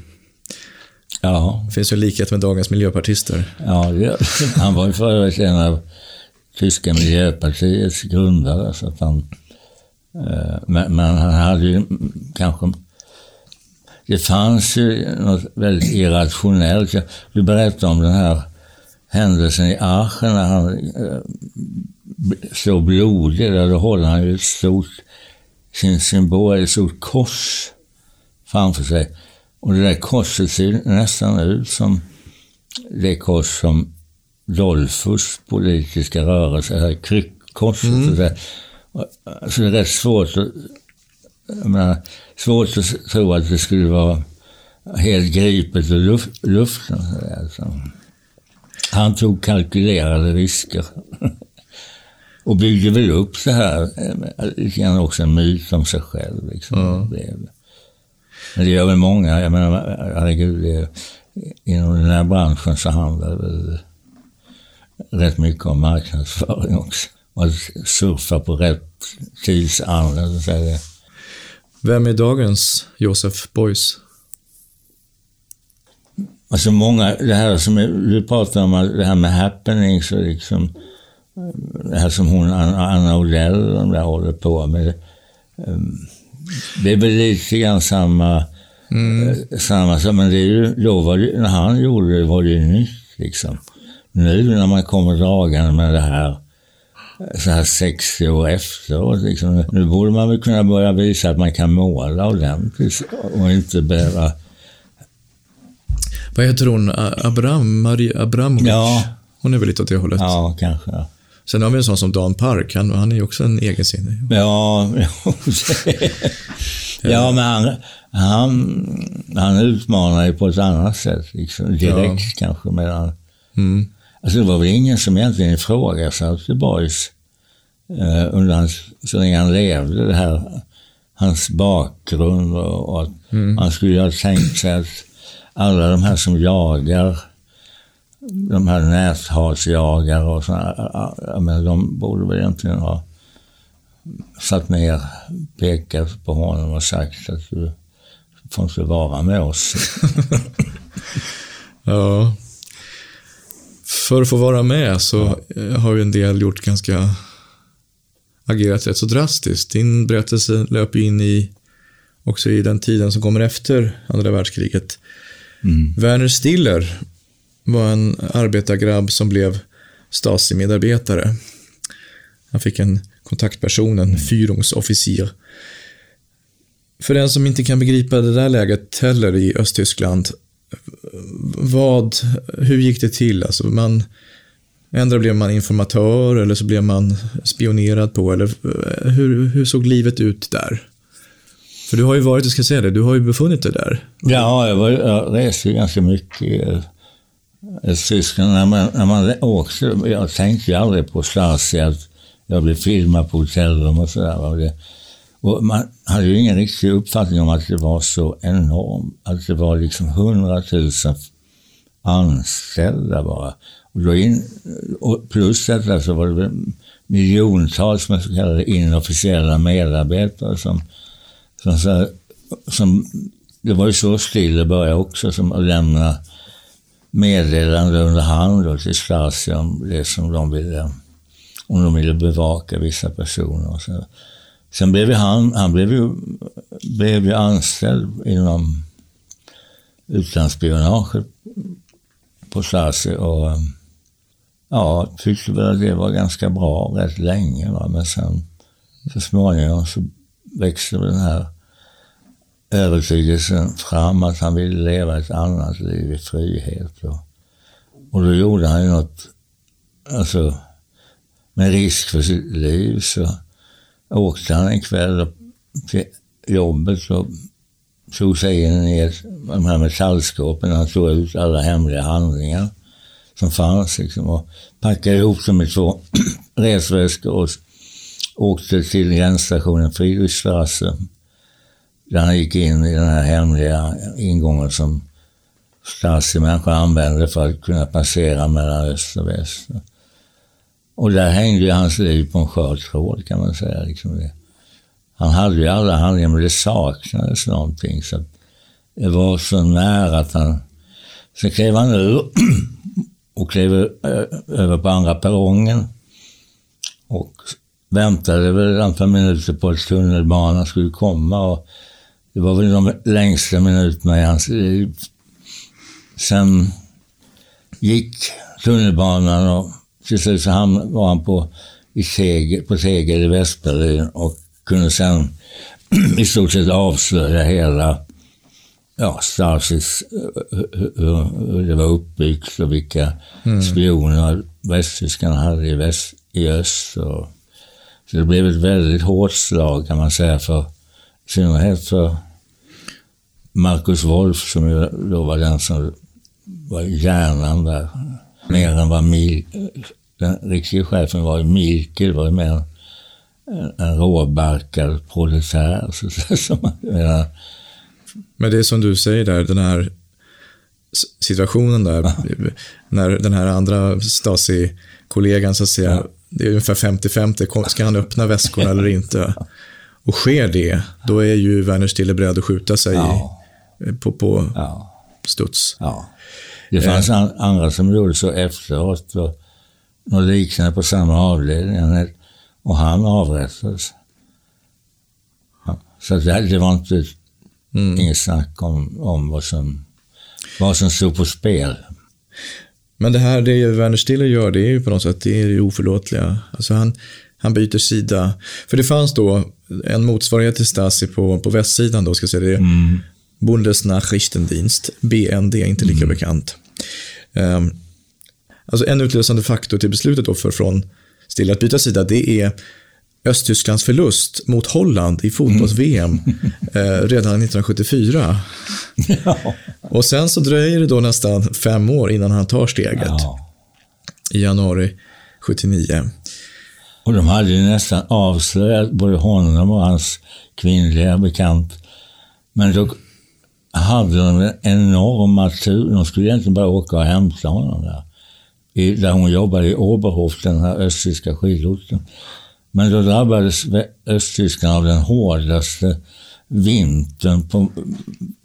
Ja. Det finns ju en likhet med dagens miljöpartister. Ja, det, han var ju för övrigt en av tyska miljöpartiets grundare. Så att han, eh, men, men han hade ju kanske det fanns ju något väldigt irrationellt. Du berättade om den här händelsen i Aachen när han eh, så blodig. Där då håller han ju ett stort, sin symbol, ett stort kors framför sig. Och det där korset ser nästan ut som det kors som Dolfus politiska rörelse, här kryckkorset. Mm. Så det är rätt svårt att menar, svårt att tro att det skulle vara helt gripet ur luft, luften. Alltså. Han tog kalkylerade risker. och byggde väl upp så här, eh, lite grann också en myt om sig själv. Liksom. Mm. Men det gör väl många. Jag menar, herregud, det, inom den här branschen så handlar det väl rätt mycket om marknadsföring också. Att surfa på rätt säga. Vem är dagens Josef Beuys? Alltså många, det här som du pratar om, det här med happenings och liksom det här som hon, Anna Odell, de där håller på med. Ehm, det är väl lite grann samma, mm. Eh, samma men det är ju, då var det, när han gjorde det var det ju nytt liksom. Nu när man kommer dragande med det här så här 60 år efteråt, liksom, nu borde man väl kunna börja visa att man kan måla ordentligt och inte behöva vad heter hon? Abram, Marie Abramovic? Ja. Hon är väl lite åt det hållet? Ja, kanske. Sen har vi en sån som Dan Park. Han, han är ju också en egensinnig. Ja, ja men han, han, han utmanar ju på ett annat sätt. Liksom, direkt ja. kanske. Medan, mm. Alltså det var väl ingen som egentligen ifrågasatte Boys eh, under hans, så länge han levde. Det här, hans bakgrund och, och att mm. man skulle ha tänkt sig att alla de här som jagar, de här näthatsjagare och sådana, men de borde väl egentligen ha satt ner, pekat på honom och sagt att du får inte vara med oss. ja. För att få vara med så ja. har ju en del gjort ganska agerat rätt så drastiskt. Din berättelse löper in i också i den tiden som kommer efter andra världskriget. Mm. Werner Stiller var en arbetargrabb som blev Stasi-medarbetare. Han fick en kontaktperson, en fyrungsofficer. För den som inte kan begripa det där läget heller i Östtyskland, vad, hur gick det till? Alltså man, ändå blev man informatör eller så blev man spionerad på, eller eh, hur, hur såg livet ut där? För du har ju varit, jag ska säga det, du har ju befunnit dig där. Ja, jag, var, jag reste ganska mycket eh, eh, i Tyskland. När man, när man åkte, jag tänkte ju aldrig på Stasi, att jag blev filmad på hotellrum och sådär. Och man hade ju ingen riktig uppfattning om att det var så enormt. Att det var liksom hundratusen anställda bara. Och då in, och plus detta så var det miljontals med så kallade inofficiella medarbetare som som, så, som, det var ju så Stille började också, som att lämna meddelande under hand då till Stasi om det som de ville, om de ville bevaka vissa personer. Och så. Sen blev han, han blev ju, blev ju anställd inom utlandsspionaget på Stasi och ja, tyckte väl att det var ganska bra rätt länge. Va? Men sen så småningom så växte den här övertygelsen fram att han ville leva ett annat liv i frihet. Och, och då gjorde han ju något, alltså med risk för sitt liv så åkte han en kväll till jobbet och tog sig in i de här metallskåpen. Han tog ut alla hemliga handlingar som fanns liksom, och packade ihop dem i två resväskor och åkte till gränsstationen Friedrichstrasse där han gick in i den här hemliga ingången som Stasi-människor använde för att kunna passera mellan öst och väst. Och där hängde ju hans liv på en skör tråd kan man säga. Liksom det. Han hade ju alla handlingar men det saknades någonting. Så det var så nära att han... Sen klev han ur och klev över på andra perrongen. Och väntade väl ett antal minuter på att tunnelbanan skulle komma. Och det var väl de längsta minuterna i hans liv. Sen gick tunnelbanan och till slut så var han på, i Tegel, på Tegel i Västberlin och kunde sen i stort sett avslöja hela ja, Stasis, hur, hur det var uppbyggt och vilka mm. spioner västtyskarna hade i, väst, i öst. Och, så det blev ett väldigt hårt slag kan man säga för i synnerhet för Marcus Wolf som ju då var den som var hjärnan där. Mer än vad Mil, den riktiga chefen var Milke, det var mer en, en råbarkad proletär. Så, så, så, menar, Men det är som du säger där, den här situationen där, ja. när den här andra Stasi-kollegan så att säga, ja. det är ungefär 50-50, ska han öppna väskorna eller inte? Och sker det, då är ju Werner Stille beredd att skjuta sig ja. på, på ja. studs. Ja. Det fanns an, andra som gjorde så efteråt. Och något liknande på samma avdelning. Och han avrättades. Så det, det var inte mm. inget snack om, om vad, som, vad som stod på spel. Men det här, det Werner Stiller gör, det är ju på något sätt det är det oförlåtliga. Alltså han, han byter sida. För det fanns då en motsvarighet till Stasi på, på västsidan då, ska säga det. Mm. Bundesnachrichtendienst, BND, inte lika mm. bekant. Um, alltså en utlösande faktor till beslutet då för från Stille att byta sida, det är Östtysklands förlust mot Holland i fotbolls-VM mm. eh, redan 1974. Ja. Och sen så dröjer det då nästan fem år innan han tar steget. Ja. I januari 79. Och de hade ju nästan avslöjat både honom och hans kvinnliga bekant. Men då hade de en enorma tur. De skulle egentligen bara åka och hämta honom där. I, där hon jobbade i Oberhof, den här östtyska skidorten. Men då drabbades Östtyskland av den hårdaste vintern på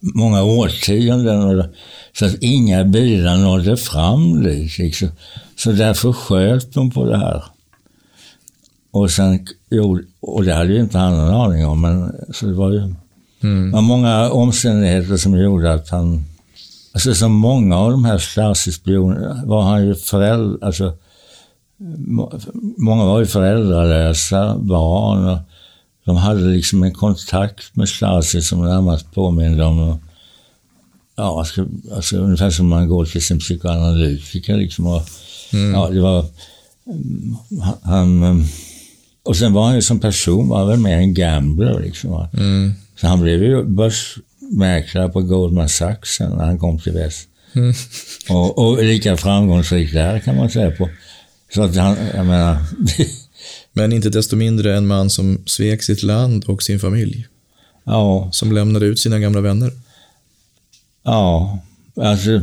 många årtionden. Så att inga bilar nådde fram dit. Liksom. Så därför sköt de på det här. Och sen, och det hade ju inte han någon aning om, men så det var ju mm. var många omständigheter som gjorde att han, alltså som många av de här Stasi-spionerna var han ju förälder, alltså många var ju föräldralösa barn och de hade liksom en kontakt med Stasi som närmast påminde om ja, alltså, alltså, ungefär som man går till sin psykoanalytiker liksom. Och, mm. Ja, det var, han, och sen var han ju som person var väl mer en gambler liksom. Mm. Så han blev ju börsmäklare på Goldman Sachs när han kom till väst. Mm. Och, och, lika framgångsrik där kan man säga på. Så att han, jag menar... Men inte desto mindre en man som svek sitt land och sin familj. Ja. Som lämnade ut sina gamla vänner. Ja, alltså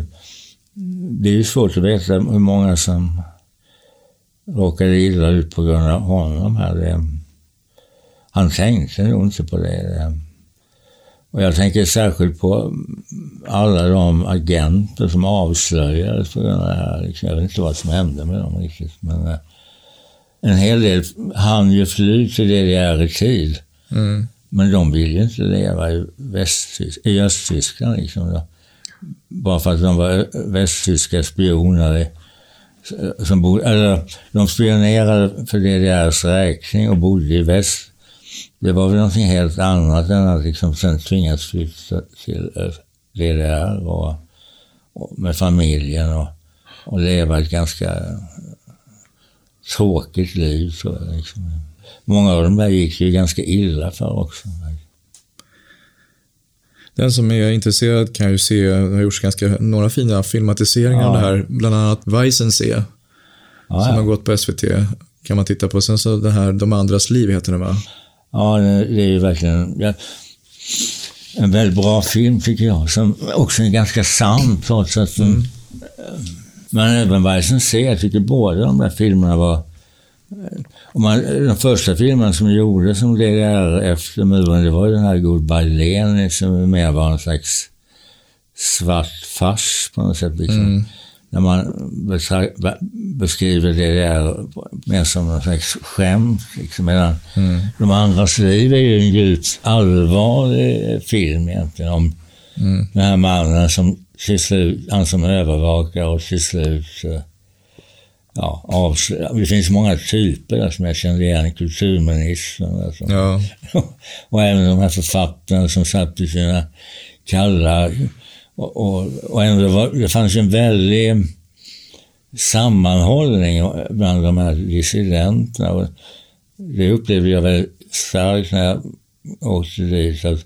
det är ju svårt att veta hur många som råkade illa ut på grund av honom. Här. Han tänkte nog inte på det. Och jag tänker särskilt på alla de agenter som avslöjades på grund av det här. Liksom, jag vet inte vad som hände med dem riktigt. Men eh, en hel del hann ju fly till DDR i tid. Mm. Men de vill ju inte leva i, i Östtyskland. Liksom, Bara för att de var västtyska spioner som bodde, eller, de spionerade för DDRs räkning och bodde i väst. Det var väl någonting helt annat än att liksom sen tvingas flytta till eh, DDR och, och med familjen och, och leva ett ganska tråkigt liv. Så liksom. Många av dem där gick ju ganska illa för också. Den som är intresserad kan ju se, det har gjorts ganska, några fina filmatiseringar ja. av det här. Bland annat Weissensee, ja, som ja. har gått på SVT. Kan man titta på. Sen så det här De andras liv heter den va? Ja, det är ju verkligen en väldigt bra film tycker jag. Som också är ganska sann trots att mm. Men även Weissensee, jag tycker båda de där filmerna var och man, den första filmen som gjordes som DDR efter muren, det var ju den här Goodbye Lenin som mer var en slags svart fars på något sätt. Liksom. Mm. När man beskriver DDR mer som en slags skämt. Liksom. Medan mm. De andras liv är ju en djupt allvarlig film egentligen om mm. den här mannen som till slut, han som övervakar och till slut ja, avslöja. Det finns många typer där som jag känner igen. Kulturministern. Alltså. Ja. och även de här författarna som satt i sina kalla... Och, och, och ändå var, det fanns en väldig sammanhållning bland de här dissidenterna. Och det upplevde jag väldigt starkt när jag åkte dit. Att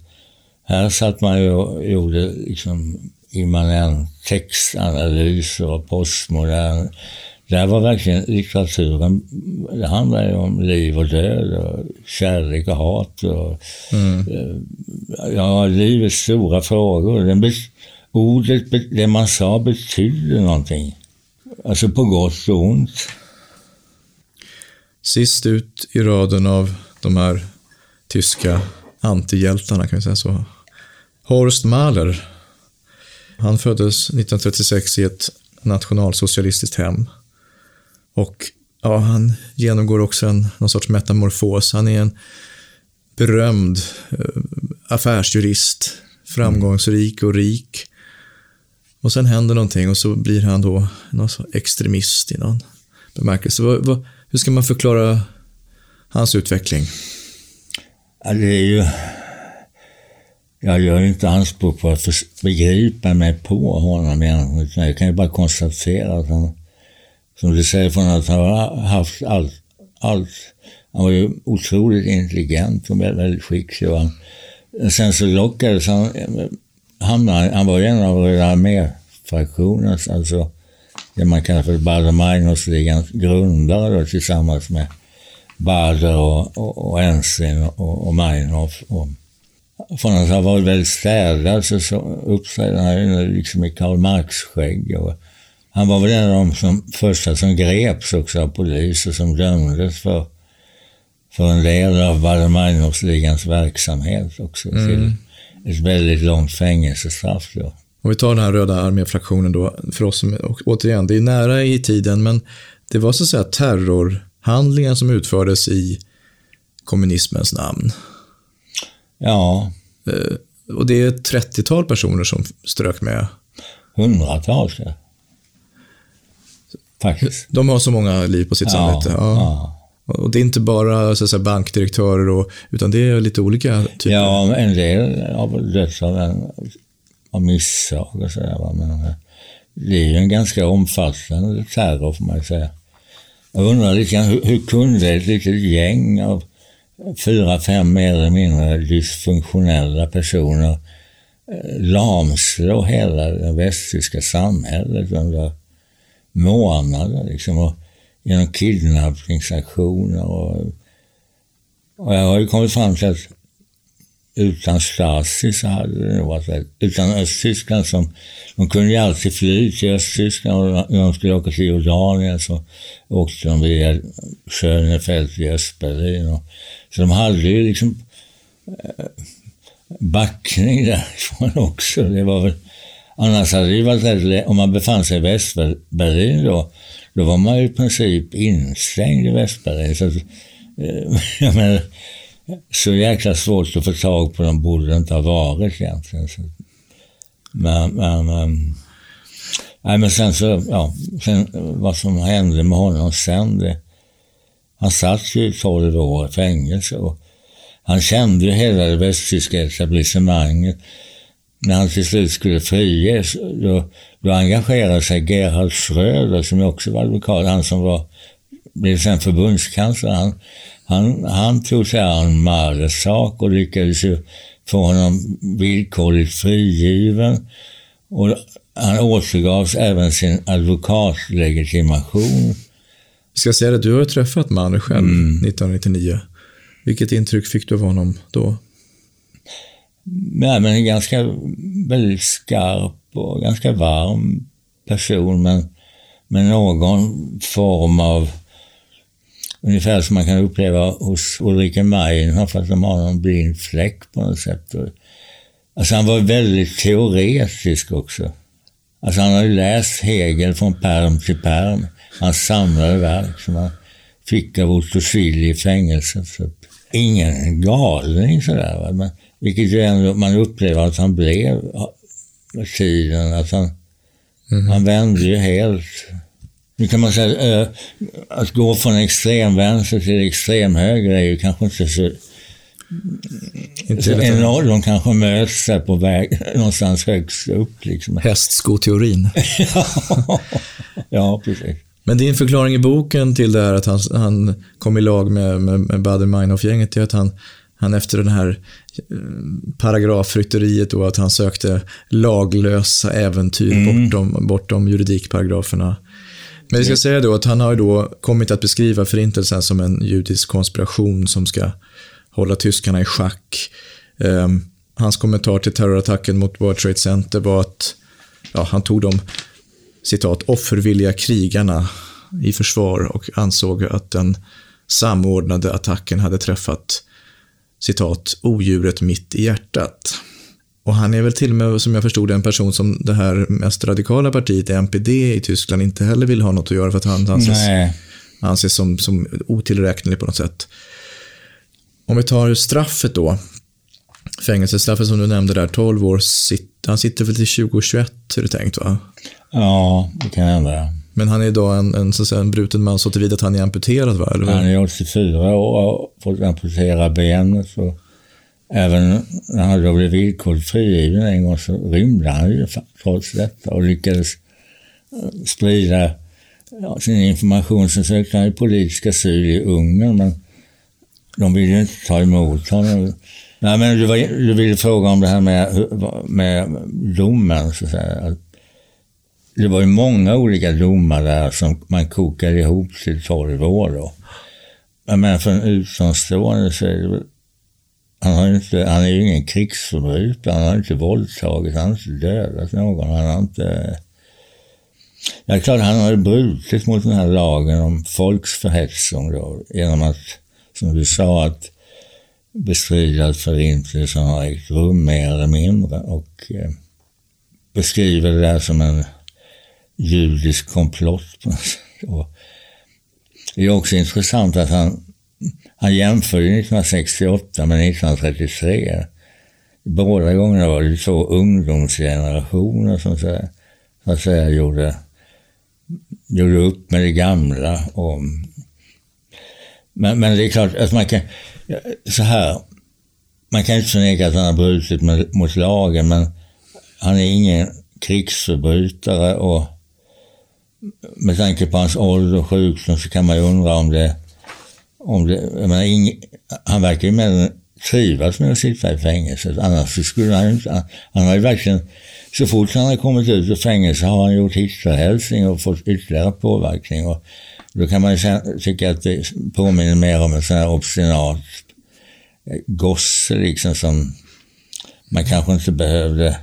här satt man ju och gjorde liksom immanent textanalyser och postmodern där var verkligen litteraturen, det handlade ju om liv och död och kärlek och hat. Och, mm. Eh, ja, livets stora frågor. Den ordet, det man sa betydde någonting. Alltså på gott och ont. Sist ut i raden av de här tyska antihjältarna, kan vi säga så. Horst Mahler. Han föddes 1936 i ett nationalsocialistiskt hem. Och ja, han genomgår också en, någon sorts metamorfos. Han är en berömd eh, affärsjurist, framgångsrik och rik. Och sen händer någonting och så blir han då någon extremist i någon bemärkelse. Vad, vad, hur ska man förklara hans utveckling? Ja, det är ju... Jag gör inte anspråk på att begripa mig på honom egentligen. Jag kan ju bara konstatera att han, som du säger, från att ha haft allt, allt han var ju otroligt intelligent och väldigt skicklig. Sen så lockades han, hamnade, han var en av Röda arméfraktionens, alltså det man kallar för Baader-Meinhof-ligans grundare då, tillsammans med Bader och, och, och Ensign och, och Meinhof. Och, från att ha varit väldigt städad så, så uppträdde han liksom i Karl Marx-skägg. Han var väl en av de som, första som greps också av polis och som dömdes för, för en del av Baader-Meinhof-ligans verksamhet också mm. till ett väldigt långt fängelsestraff. Då. Om vi tar den här röda arméfraktionen då, för oss som, återigen, det är nära i tiden, men det var så att säga terrorhandlingar som utfördes i kommunismens namn. Ja. Eh, och det är ett 30-tal personer som strök med. Hundratals, ja. Faktiskt. De har så många liv på sitt ja, samvete. Ja. ja. Och det är inte bara så säga, bankdirektörer, och, utan det är lite olika typer. Ja, en del har dött av, av misstag och sådär. Men eh, det är ju en ganska omfattande terror, får man säga. Jag undrar lite grann, hur, hur kunde ett litet gäng av fyra, fem mer eller mindre dysfunktionella personer eh, lamslå hela det västtyska samhället under månader. Liksom, och genom kidnappningsaktioner. Och, och jag har ju kommit fram till att utan Stasi så hade det nog varit Utan Östtyskland som, de kunde ju alltid fly till Östtyskland och när de skulle åka till Jordanien så åkte de via Schönefeld i Östberlin. så de hade ju liksom eh, backning därifrån också. Det var väl, annars hade det ju varit rätt om man befann sig i Västberlin då, då var man ju i princip instängd i Västberlin. Så, eh, så jäkla svårt att få tag på dem borde det inte ha varit egentligen. Så, men, men, um, nej, men sen så, ja, sen, vad som hände med honom sen, det, han satt ju 12 år i fängelse och han kände ju hela det västtyska etablissemanget. När han till slut skulle friges, då, då engagerade sig Gerhard Schröder, som också var advokat, han som var, blev sen förbundskansler. Han, han, han tog sig an Mares sak och lyckades ju få honom villkorligt frigiven. Och han återgavs även sin advokatlegitimation. Jag ska säga det, du har ju träffat Mahler själv mm. 1999. Vilket intryck fick du av honom då? Nej, men en ganska väldigt skarp och ganska varm person, men med någon form av Ungefär som man kan uppleva hos Ulrike Meyer, för att de har någon blind fläck på något sätt. Alltså han var väldigt teoretisk också. Alltså han har ju läst Hegel från perm till perm. Hans samlade verk som han fick av Otto Schill i fängelset. Så ingen galning sådär. Men, vilket ju ändå man upplever att han blev med tiden. Att han, mm. han vände ju helt nu kan man säga äh, att gå från extremvänster till extremhöger är ju kanske inte så... Inte en av dem kanske möts där på väg någonstans högst upp. Liksom. Hästskoteorin. ja, ja, precis. Men din förklaring i boken till det här att han, han kom i lag med, med, med Bader-Meinhof-gänget är att han, han efter den här eh, paragrafrytteriet då, att han sökte laglösa äventyr mm. bortom, bortom juridikparagraferna. Men vi ska säga då att han har då kommit att beskriva förintelsen som en judisk konspiration som ska hålla tyskarna i schack. Um, hans kommentar till terrorattacken mot World Trade Center var att ja, han tog de citat, offervilliga krigarna i försvar och ansåg att den samordnade attacken hade träffat citat, odjuret mitt i hjärtat. Och han är väl till och med, som jag förstod en person som det här mest radikala partiet, NPD i Tyskland, inte heller vill ha något att göra för att han anses, anses som, som otillräknelig på något sätt. Om vi tar straffet då. Fängelsestraffet som du nämnde där, 12 år. Han sitter väl till 2021, är det tänkt va? Ja, det kan hända. Men han är idag en, en, så säga, en bruten man så tillvida att han är amputerad va? Eller? Han är 84 år och har fått amputera benet. Så även när han då blev villkorligt frigiven en gång så rymde han ju trots detta och lyckades eh, sprida ja, sin information. Sen sökte han ju politisk asyl i Ungern men de ville ju inte ta emot honom. Nej, men du, var, du ville fråga om det här med, med domen, så att säga. Det var ju många olika domar där som man kokade ihop till 12 år då. Men för en utomstående så är det väl han, har inte, han är ju ingen krigsförbrytare, han har inte våldtagit, han har inte dödat någon, han har inte... Ja, klart han har brutit mot den här lagen om folksförhetsning då, genom att, som du sa, att bestrida att förintelsen har ägt rum mer eller mindre och eh, beskriver det där som en judisk komplott. och det är också intressant att han han jämförde 1968 med 1933. Båda gångerna var det två ungdomsgenerationer som så, så att säga gjorde, gjorde upp med det gamla. Och, men, men det är klart att man kan, så här, man kan inte förneka att han har brutit med, mot lagen, men han är ingen krigsförbrytare och med tanke på hans ålder och sjukdom så kan man ju undra om det om det, jag menar, ing, han verkar ju med trivas med att sitta i fängelset. Annars skulle han inte... Han, han har ju verkligen... Så fort han har kommit ut ur fängelse har han gjort Hitlerhälsning och fått ytterligare påverkning. Och då kan man ju tycka att det påminner mer om en sån här obstinat eh, gosse liksom som man kanske inte behövde...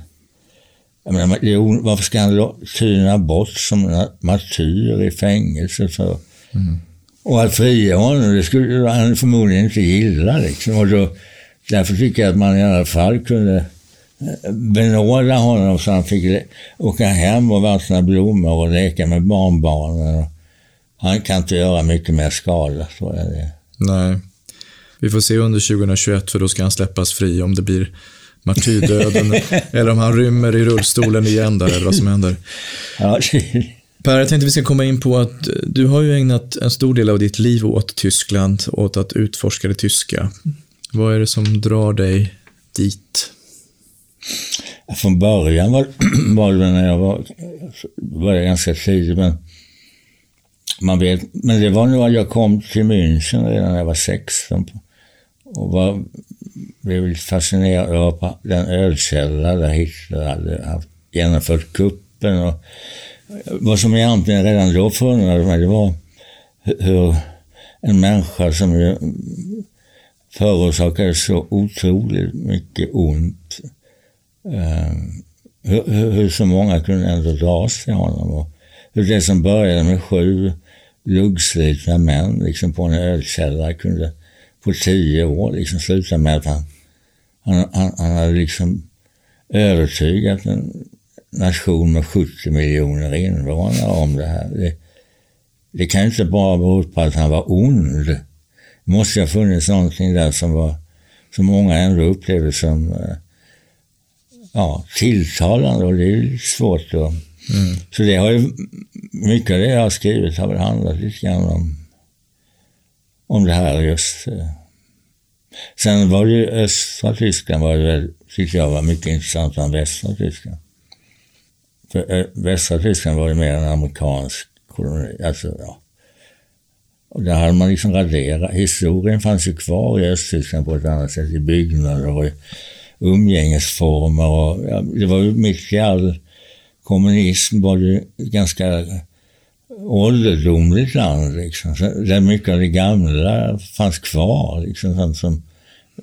Jag menar, varför ska han tyna bort som martyr i fängelse för? Mm. Och att fria honom, det skulle han förmodligen inte gilla. Liksom. Och då, därför tycker jag att man i alla fall kunde eh, benåda honom så han fick åka hem och vattna blommor och leka med barnbarnen. Han kan inte göra mycket mer skada, tror jag det. Nej. Vi får se under 2021, för då ska han släppas fri om det blir martyrdöden eller om han rymmer i rullstolen igen där, eller vad som händer. Ja, Per, jag tänkte vi ska komma in på att du har ju ägnat en stor del av ditt liv åt Tyskland, åt att utforska det tyska. Vad är det som drar dig dit? Från början var, var det när jag var, var jag ganska tidigt, men man vet, men det var nog att jag kom till München redan när jag var 16 och var, blev fascinerad av den ölkälla där Hitler hade haft, genomfört kuppen och vad som egentligen redan då förundrade mig, det var hur en människa som ju förorsakade så otroligt mycket ont, ehm, hur, hur, så många kunde ändå dras till honom. Och hur det som började med sju luggslitna män liksom på en ölkällare kunde på tio år liksom sluta med att han, han, han, han hade liksom övertygat en nation med 70 miljoner invånare om det här. Det, det kan inte bara bero på att han var ond. Det måste ha funnits någonting där som var, som många ändå upplevde som eh, ja, tilltalande och det är svårt att... Mm. Så det har ju, mycket av det jag har skrivit har väl handlat lite grann om, om det här just. Sen var det ju östra Tyskland var det väl, tyckte jag var mycket intressant än västra Tyskland. För eh, västra Tyskland var ju mer en amerikansk koloni. Alltså, ja. Och där hade man liksom raderat. Historien fanns ju kvar i Östtyskland på ett annat sätt. I byggnader och i umgängesformer. Och, ja, det var ju mitt i all kommunism var det ganska ålderdomligt land. Liksom. Där mycket av det gamla fanns kvar. Liksom, sånt som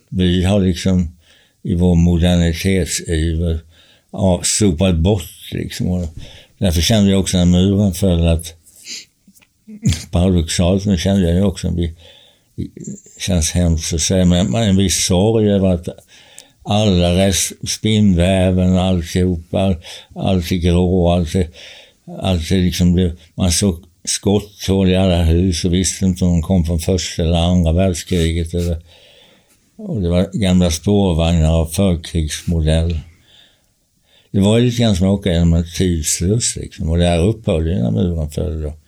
vi har liksom i vår modernitetsiver ja, sopat bort Liksom. Och därför kände jag också när muren föll att paradoxalt, nu kände jag ju också, det känns hemskt att säga, men en viss sorg över att alla rest, spinnväven, alltihopa, allt det grå, allt det allt är liksom, det, man såg skotthål i alla hus och visste inte om de kom från första eller andra världskriget. Eller, och det var gamla spårvagnar av förkrigsmodell. Det var lite grann som att åka genom en tidslös liksom. Och där upphörde när muren föll. Och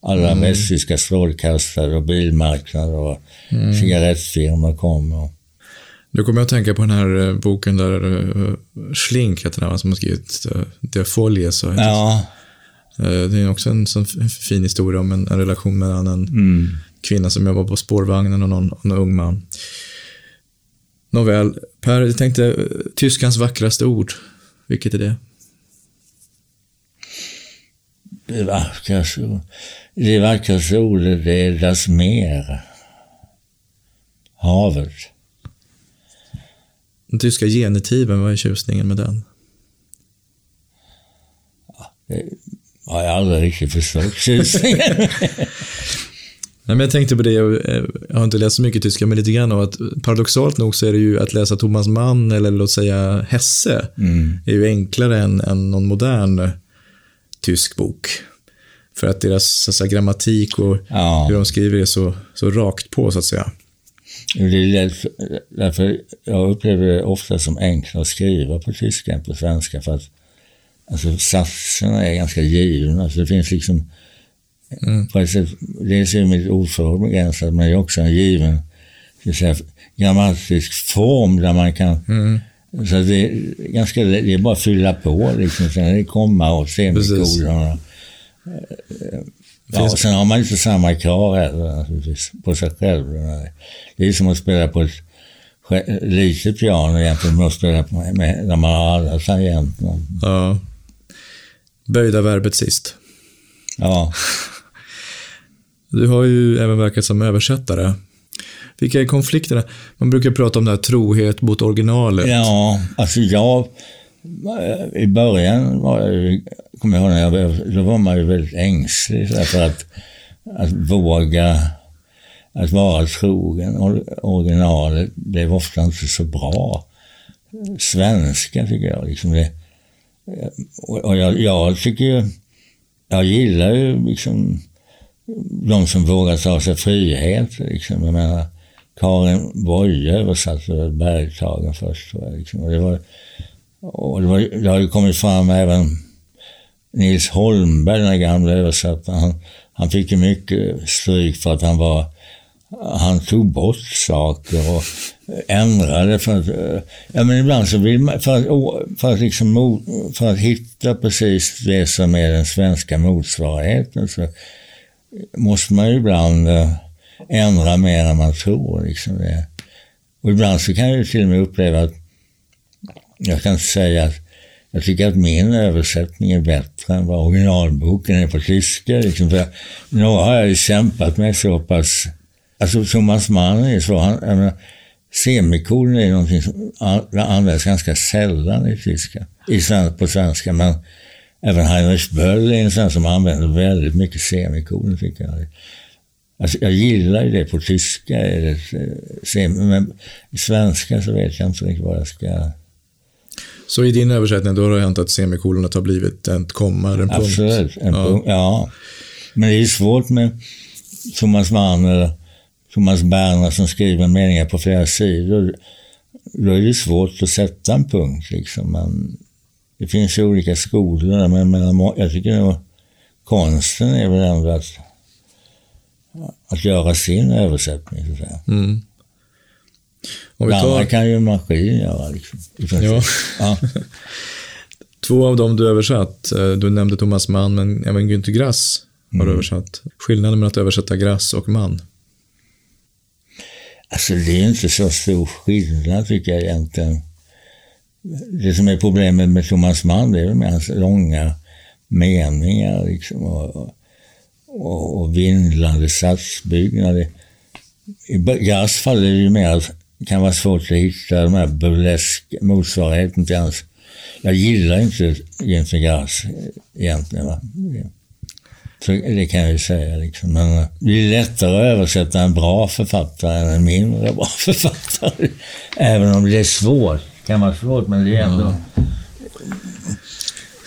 alla mm. västtyska strålkastare och bilmarknader och mm. cigarettfirmor kom. Och... Nu kommer jag att tänka på den här eh, boken där uh, Schlink heter den, som har skrivit uh, De Folie. Så ja. Det är också en sån fin historia om en, en relation mellan en mm. kvinna som jobbar på spårvagnen och någon, någon ung man. Nåväl, Per, jag tänkte tyskans vackraste ord. Vilket är det? Det vackraste, det vackraste ordet är das Meer. Havet. Den tyska genitiven, vad är tjusningen med den? Har jag aldrig riktigt förstått tjusningen. Nej, men jag tänkte på det, jag har inte läst så mycket tyska, men lite grann av att paradoxalt nog så är det ju att läsa Thomas Mann eller låt säga Hesse mm. är ju enklare än, än någon modern tysk bok. För att deras så att säga, grammatik och ja. hur de skriver är så, så rakt på, så att säga. Det är därför jag upplever det ofta som enklare att skriva på tyska än på svenska. För att alltså, satserna är ganska givna. Så det finns liksom Mm. På ett sätt, dels är mitt ordförråd begränsat, men det är också en given ska säga, grammatisk form där man kan... Mm. Så det är, ganska, det är bara att fylla på liksom. Sen är det komma och semikolon. Ja, och sen har man inte samma krav heller på sig själv. Det är som att spela på ett litet piano egentligen med att spela på, med, när man har alla tangenterna. Ja. Böjda verbet sist. Ja. Du har ju även verkat som översättare. Vilka är konflikterna? Man brukar prata om det här trohet mot originalet. Ja, alltså jag... I början var jag, kommer jag ihåg, när jag, då var man ju väldigt ängslig för att, att våga att vara trogen. Originalet blev ofta inte så bra. Svenska tycker jag. Liksom det, Eh, och jag, jag tycker ju, jag gillar ju liksom de som vågar ta sig frihet. Liksom. Jag menar, Karin Boye översatte Bergtagen först. Liksom. Och det, var, och det, var, det har ju kommit fram även Nils Holmberg, den gamla översättaren. Han, han fick ju mycket stryk för att han var han tog bort saker och eh, ändrade för att... Eh, ja, men ibland så vill man... För att, för att, liksom, för att hitta precis det som är den svenska motsvarigheten så måste man ju ibland eh, ändra mer än man tror. Liksom det. Och ibland så kan jag ju till och med uppleva att jag kan inte säga att jag tycker att min översättning är bättre än vad originalboken är på tyska. Liksom, för några har jag ju kämpat med så pass... Alltså Thomas Mann är så, han, semikolon är någonting som används ganska sällan i tyska, i, på svenska, men Även Heinrich Böll är en sån som använder väldigt mycket semikolon, tycker jag. Alltså, jag gillar ju det på tyska, det, semi, men i svenska så vet jag inte riktigt vad jag ska... Så i din översättning då har det hänt att semikolonet har blivit ett komma, en punkt? Absolut, en ja. punkt, ja. Men det är svårt med Thomas Mann eller Thomas Berner som skriver meningar på flera sidor. Då är det svårt att sätta en punkt liksom. Man, det finns ju olika skolor, men, men jag tycker att konsten är väl ändå att, att göra sin översättning, så att säga. Mm. Om tar... kan ju maskin göra, liksom. Ja. ja. Två av dem du översatt, eh, du nämnde Thomas Mann, men även Günter Grass har mm. översatt. Skillnaden mellan att översätta Grass och Mann? Alltså det är inte så stor skillnad tycker jag egentligen det som är problemet med Thomas Mann det är väl med hans långa meningar liksom, och, och, och vindlande satsbyggnader. I Gars fall är det ju mer, att kan vara svårt att hitta de här burlesk motsvarigheten till hans... Jag gillar inte Günther Grass eh, egentligen. Va? Så det kan jag ju säga. Liksom. Men det är lättare att översätta en bra författare än en mindre bra författare. Även om det är svårt. Det kan vara svårt, men det är ändå...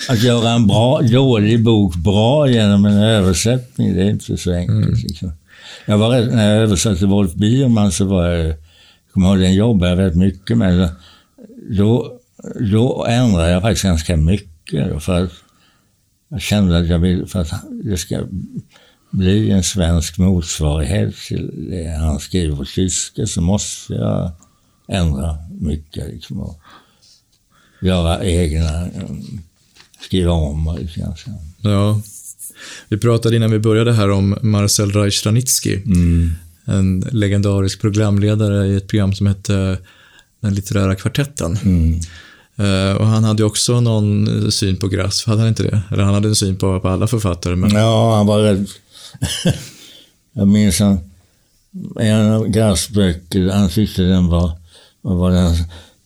Att göra en bra, dålig bok bra genom en översättning, det är inte så enkelt. Mm. Liksom. Jag var när jag översatte Wolf Biermann så var jag, jag kommer ihåg, den jobbade jag väldigt mycket med. Då, då ändrade jag faktiskt ganska mycket. För att jag kände att jag vill, för att det ska bli en svensk motsvarighet till det han skriver på tyska så måste jag ändra mycket. Liksom, och göra egna, skriva om lite Ja. Vi pratade innan vi började här om Marcel Reich-Ranitzky. Mm. En legendarisk programledare i ett program som hette Den litterära kvartetten. Mm. Eh, och han hade ju också någon eh, syn på Grass, hade han inte det? Eller han hade en syn på, på alla författare. Men... Ja, han var rädd. jag minns han, en av Grass böcker, han tyckte den var, vad var den?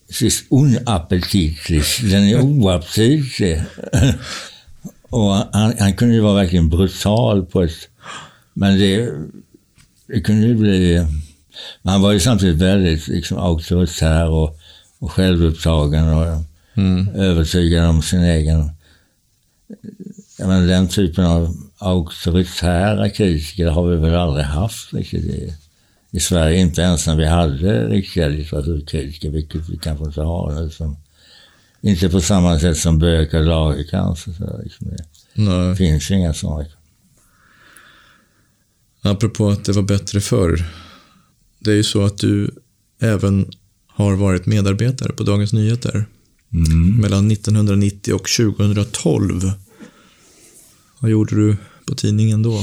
Sist unaptitlig. Den är oaptitlig. och han, han, kunde ju vara verkligen brutal på ett... Men det, det kunde ju bli... Han var ju samtidigt väldigt liksom, auktoritär och och självupptagen och mm. övertygad om sin egen... Jag menar, den typen av auktoritära kritiker har vi väl aldrig haft riktigt i, i Sverige. Inte ens när vi hade riktiga litteraturkritiker, vilket vi kanske inte har nu. Som, inte på samma sätt som Böök och Lagercrantz. Så liksom det Nej. finns inga sådana. Apropå att det var bättre förr. Det är ju så att du även har varit medarbetare på Dagens Nyheter mm. mellan 1990 och 2012. Vad gjorde du på tidningen då?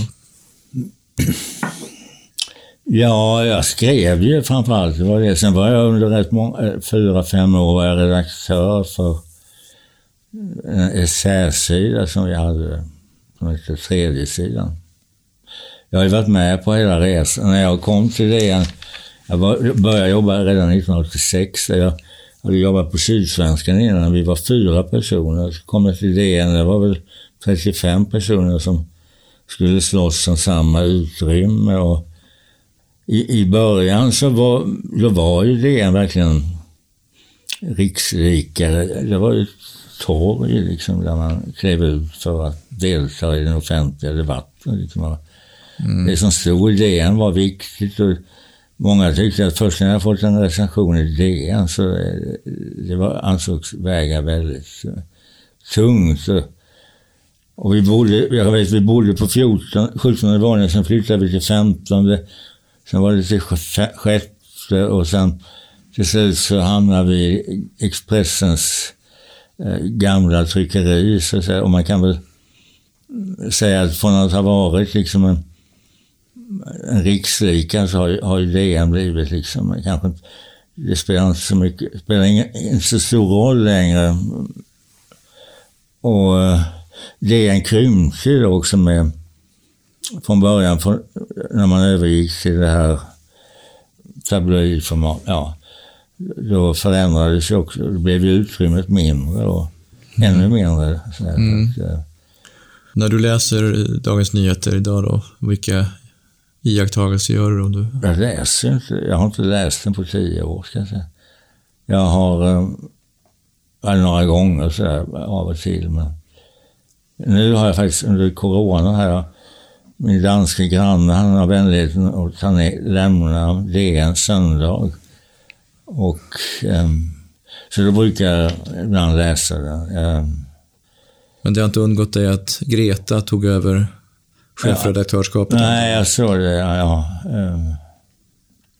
Ja, jag skrev ju framförallt. Det var det. Sen var jag under rätt många, eh, fyra, fem år redaktör för en essäsida som vi hade, som hette Tredje sidan. Jag har ju varit med på hela resan. När jag kom till DN jag var, började jobba redan 1986. Jag hade jobbat på Sydsvenskan innan. Vi var fyra personer. Så kom jag till DN. Det var väl 35 personer som skulle slåss om samma utrymme. Och i, I början så var, då var ju DN verkligen riksrikare. Det var ju ett torg liksom, där man klev ut för att delta i den offentliga debatten. Liksom. Mm. Det som stod i DN var viktigt. Och Många tyckte att först när jag fått en recension i DN så eh, det var, ansågs väga väldigt eh, tungt. Och vi bodde, jag vet, vi bodde på 14, 17 våningen, sen flyttade vi till 15. Sen var det till sjätte och sen till slut så hamnade vi i Expressens eh, gamla tryckeri. Så att säga. Och man kan väl säga att från att ha varit liksom en en rikslikare så har, har ju DN blivit liksom, kanske det spelar inte så mycket, spelar ingen, inte så stor roll längre. Och DN krympte ju också med, från början, för, när man övergick till det här tabloidformat, ja, då förändrades ju också, då blev ju utrymmet mindre och mm. ännu mindre. Mm. att, när du läser Dagens Nyheter idag då, vilka iakttagelser gör du? du... Jag läser inte. Jag har inte läst den på tio år, ska jag säga. Jag har, äh, några gånger så där, av och till, men nu har jag faktiskt under corona här, min danske granne, han har vänligheten att ta ner, lämna DN söndag. Och ähm, så då brukar jag ibland läsa den. Ähm, men det har inte undgått dig att Greta tog över chefredaktörskapet? Ja. Nej, jag såg det. Ja, ja.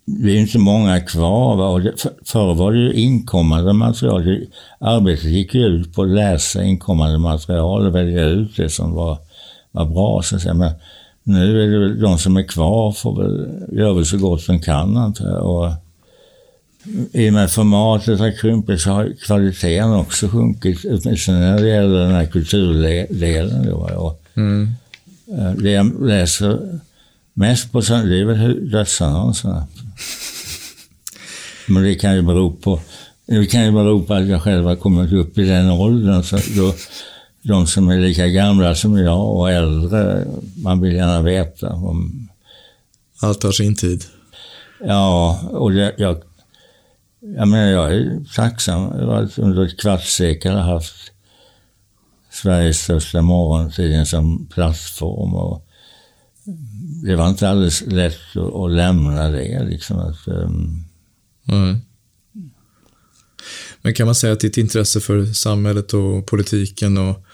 Vi är inte många kvar. Va? Det, förr var det ju inkommande material. Arbetet gick ju ut på att läsa inkommande material och välja ut det som var, var bra. Så att säga. Men nu är det väl de som är kvar får väl, gör väl så gott de kan antar jag. Och, i och med formatet har krympit så har kvaliteten också sjunkit, åtminstone när det gäller den här kulturdelen. Då. Och, mm. Det jag läser mest på söndag, det är väl dödsannonserna. Men det kan ju bero på det kan ju bero på att jag själv har kommit upp i den åldern. Så då, de som är lika gamla som jag och äldre, man vill gärna veta om... Allt har sin tid. Ja, och det, jag, jag menar jag är tacksam över att under ett kvartssekel har haft Sveriges största morgontidning som plattform. Och det var inte alldeles lätt att, att lämna det. Liksom att, um... mm. Men kan man säga att ditt intresse för samhället och politiken och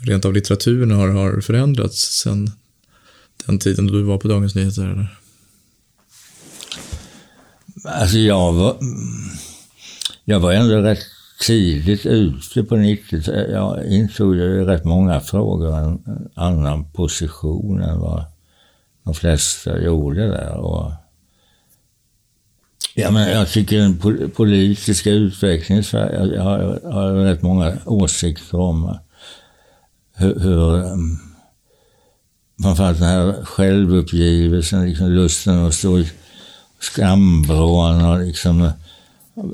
rent av litteraturen har, har förändrats sen den tiden då du var på Dagens Nyheter? Eller? Alltså jag var, jag var ändå rätt tidigt ute på 90-talet. Jag intog ju rätt många frågor en annan position än vad de flesta gjorde där. Och, ja, men jag tycker den politiska utvecklingen i Sverige, jag har, jag har rätt många åsikter om hur, hur framförallt den här självuppgivelsen, liksom lusten att stå i skambrån och liksom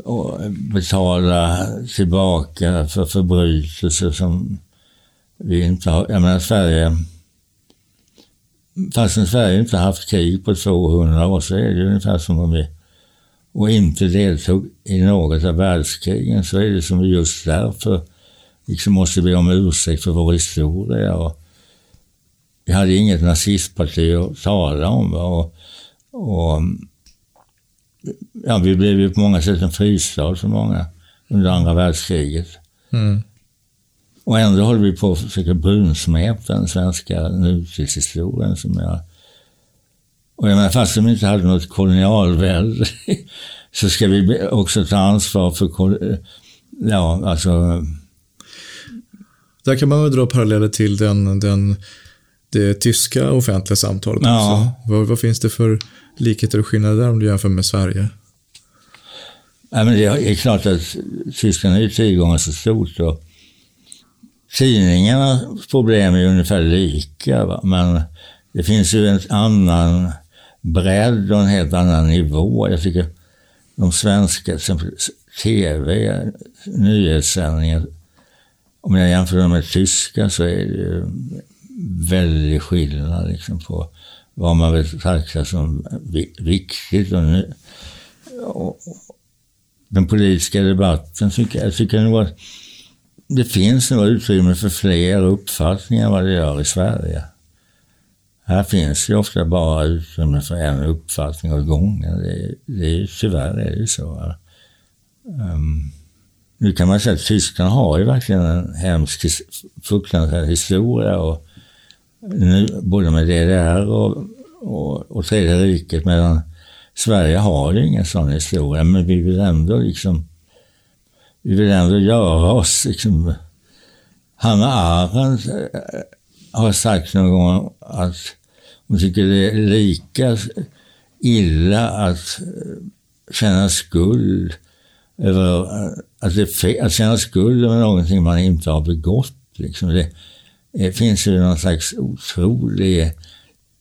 och betala tillbaka för förbrytelser som vi inte har. Jag menar Sverige, fastän Sverige inte haft krig på 200 år så är det ungefär som om vi och inte deltog i något av världskrigen så är det som vi just därför liksom måste be om ursäkt för vår historia. Och vi hade inget nazistparti att tala om. Och, och ja, vi blev ju på många sätt en fristad för många under andra världskriget. Mm. Och ändå håller vi på att försöka brunsmeta den svenska nutidshistorien som jag... Och jag menar, fast de inte hade något kolonialvälde så ska vi också ta ansvar för... Ja, alltså... Där kan man väl dra paralleller till den, den, det tyska offentliga samtalet ja. också. Vad, vad finns det för likheter och skillnader om du jämför med Sverige? Ja, men det är klart att Tyskland är ju tio gånger så stort. Och tidningarnas problem är ju ungefär lika, va? men det finns ju en annan bredd och en helt annan nivå. Jag tycker de svenska, exempel tv, nyhetssändningar, om jag jämför dem med tyska så är det ju väldig skillnad liksom på vad man betraktar som viktigt. Och, nu, och den politiska debatten tycker jag tycker nog att det finns nog utrymme för fler uppfattningar än vad det gör i Sverige. Här finns ju ofta bara utrymme för en uppfattning åt gången. Det, det, tyvärr är det ju så. Um, nu kan man säga att Tyskland har ju verkligen en hemsk, fruktansvärd historia och nu, både med DDR och, och, och Tredje riket, medan Sverige har ju ingen sån historia, men vi vill ändå liksom, vi vill ändå göra oss liksom, Hanna Arendt eh, har sagt någon gång att hon tycker det är lika illa att eh, känna skuld över eh, att, det att känna skuld över någonting man inte har begått. Liksom. Det, det finns ju någon slags otrolig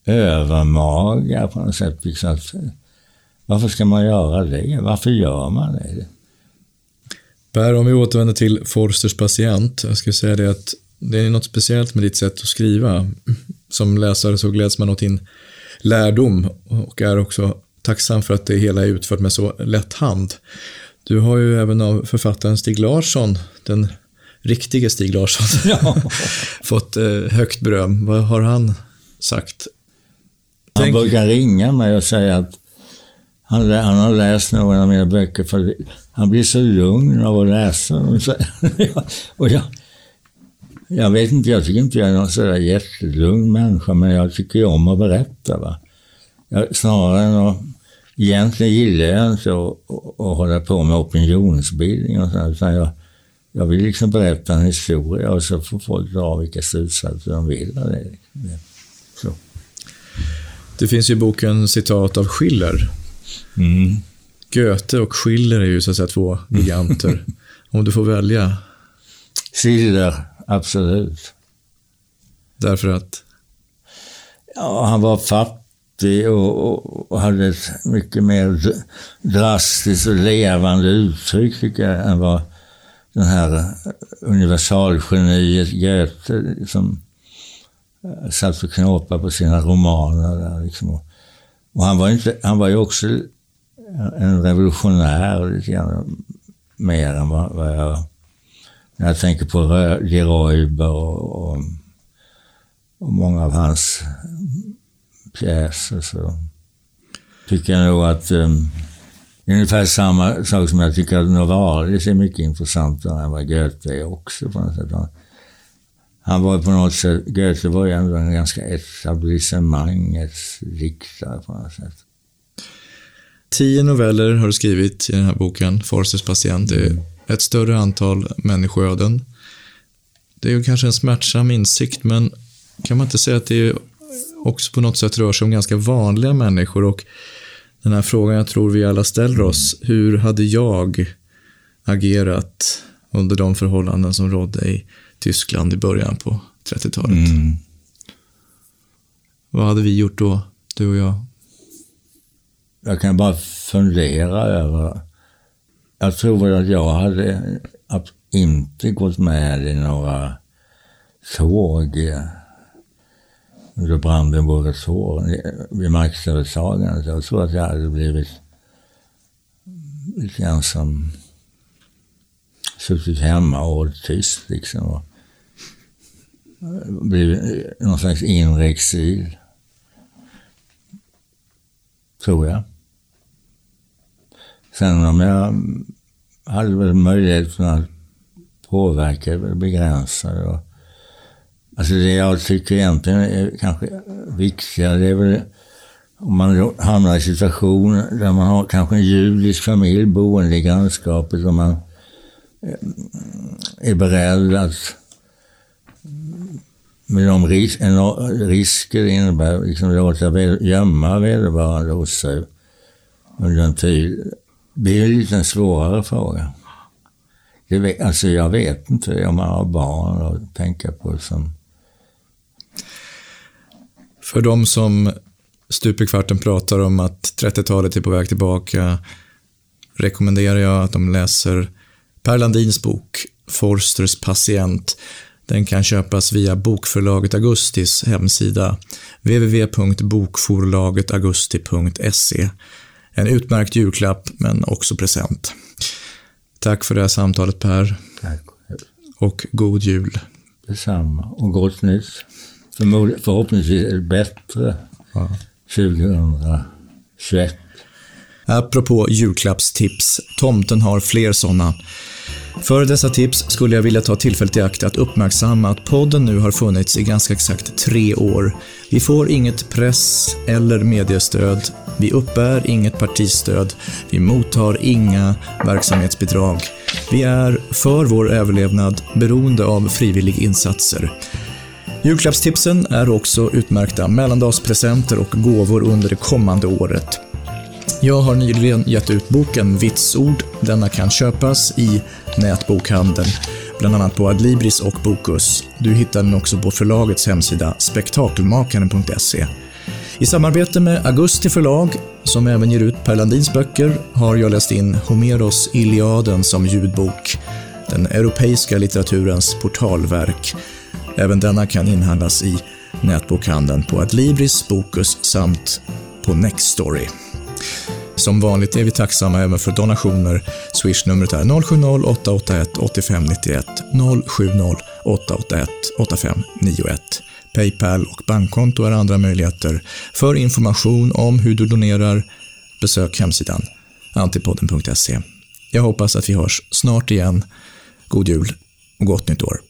övermaga på något sätt. Liksom att, varför ska man göra det? Varför gör man det? Per, om vi återvänder till Forsters patient. Jag skulle säga det att det är något speciellt med ditt sätt att skriva. Som läsare så gläds man åt din lärdom och är också tacksam för att det hela är utfört med så lätt hand. Du har ju även av författaren Stig Larsson, den riktige Stig Larsson, ja. fått eh, högt beröm. Vad har han sagt? Han Tänk... brukar ringa mig och säga att han, han har läst några av mina böcker för han blir så lugn av att läsa dem. och jag, jag vet inte, jag tycker inte jag är någon sådär jättelugn människa, men jag tycker ju om att berätta. Va? Jag, snarare än att, egentligen gillar jag inte att, att, att hålla på med opinionsbildning och sånt, utan jag, jag vill liksom berätta en historia och så får folk dra vilka slutsatser de vill av det. Så. Det finns ju i boken citat av Schiller. Mm. Goethe och Schiller är ju så att säga två giganter. Om du får välja? Schiller, absolut. Därför att? Ja, han var fattig och, och, hade ett mycket mer drastiskt och levande uttryck tycker jag än vad den här eh, universalgeniet Goethe som eh, satt och knåpade på sina romaner. Där, liksom. Och han var, inte, han var ju också en revolutionär lite grann, mer än vad, vad jag... När jag tänker på Geroiber och, och, och, många av hans mm, pjäser så tycker jag nog att um, ungefär samma sak som jag tycker att Novalis är mycket intressantare än vad Goethe är också på något sätt. Han var på något sätt, Goethe var ju ändå en ganska etablissemangets diktare på något sätt. Tio noveller har du skrivit i den här boken, Forsters patient. Det är ett större antal människoöden. Det är ju kanske en smärtsam insikt, men kan man inte säga att det också på något sätt rör sig om ganska vanliga människor och den här frågan jag tror vi alla ställer oss, hur hade jag agerat under de förhållanden som rådde i Tyskland i början på 30-talet? Mm. Vad hade vi gjort då, du och jag? Jag kan bara fundera över... Jag tror att jag hade inte gått med i några tåg då brann under Brandenburgers år vid maktövertagandet. Jag tror att jag hade blivit lite grann som suttit hemma och hållit tyst liksom. Och blivit någon slags inre exil. Tror jag. Sen om jag hade väl möjligheten att påverka begränsade. Och, alltså det jag tycker egentligen är kanske viktigare, det är väl om man hamnar i en situation där man har kanske en judisk familj boende i grannskapet och man eh, är beredd att med de ris risker det innebär, liksom låta gömma vederbörande hos sig under en tid. Det är en lite svårare fråga. Det, alltså jag vet inte om man har barn att tänka på som... För de som stup i kvarten pratar om att 30-talet är på väg tillbaka rekommenderar jag att de läser Per Landins bok Forsters patient. Den kan köpas via Bokförlaget Augustis hemsida www.bokforlagetaugusti.se en utmärkt julklapp, men också present. Tack för det här samtalet Per. Tack. Och god jul. Detsamma. Och gott nytt. Förhoppningsvis är det bättre ja. 2021. Apropå julklappstips. Tomten har fler sådana. För dessa tips skulle jag vilja ta tillfället i akt att uppmärksamma att podden nu har funnits i ganska exakt tre år. Vi får inget press eller mediestöd. Vi uppbär inget partistöd. Vi mottar inga verksamhetsbidrag. Vi är, för vår överlevnad, beroende av frivillig insatser. Julklappstipsen är också utmärkta mellandagspresenter och gåvor under det kommande året. Jag har nyligen gett ut boken Vitsord. Denna kan köpas i nätbokhandeln, bland annat på Adlibris och Bokus. Du hittar den också på förlagets hemsida spektakelmakaren.se. I samarbete med Augusti förlag, som även ger ut Per Landins böcker, har jag läst in Homeros Iliaden som ljudbok, den europeiska litteraturens portalverk. Även denna kan inhandlas i nätbokhandeln på Adlibris, Bokus samt på Nextory. Som vanligt är vi tacksamma även för donationer. Swish-numret är 070-881 8591 070 881 8591. Paypal och bankkonto är andra möjligheter. För information om hur du donerar, besök hemsidan antipodden.se. Jag hoppas att vi hörs snart igen. God jul och gott nytt år.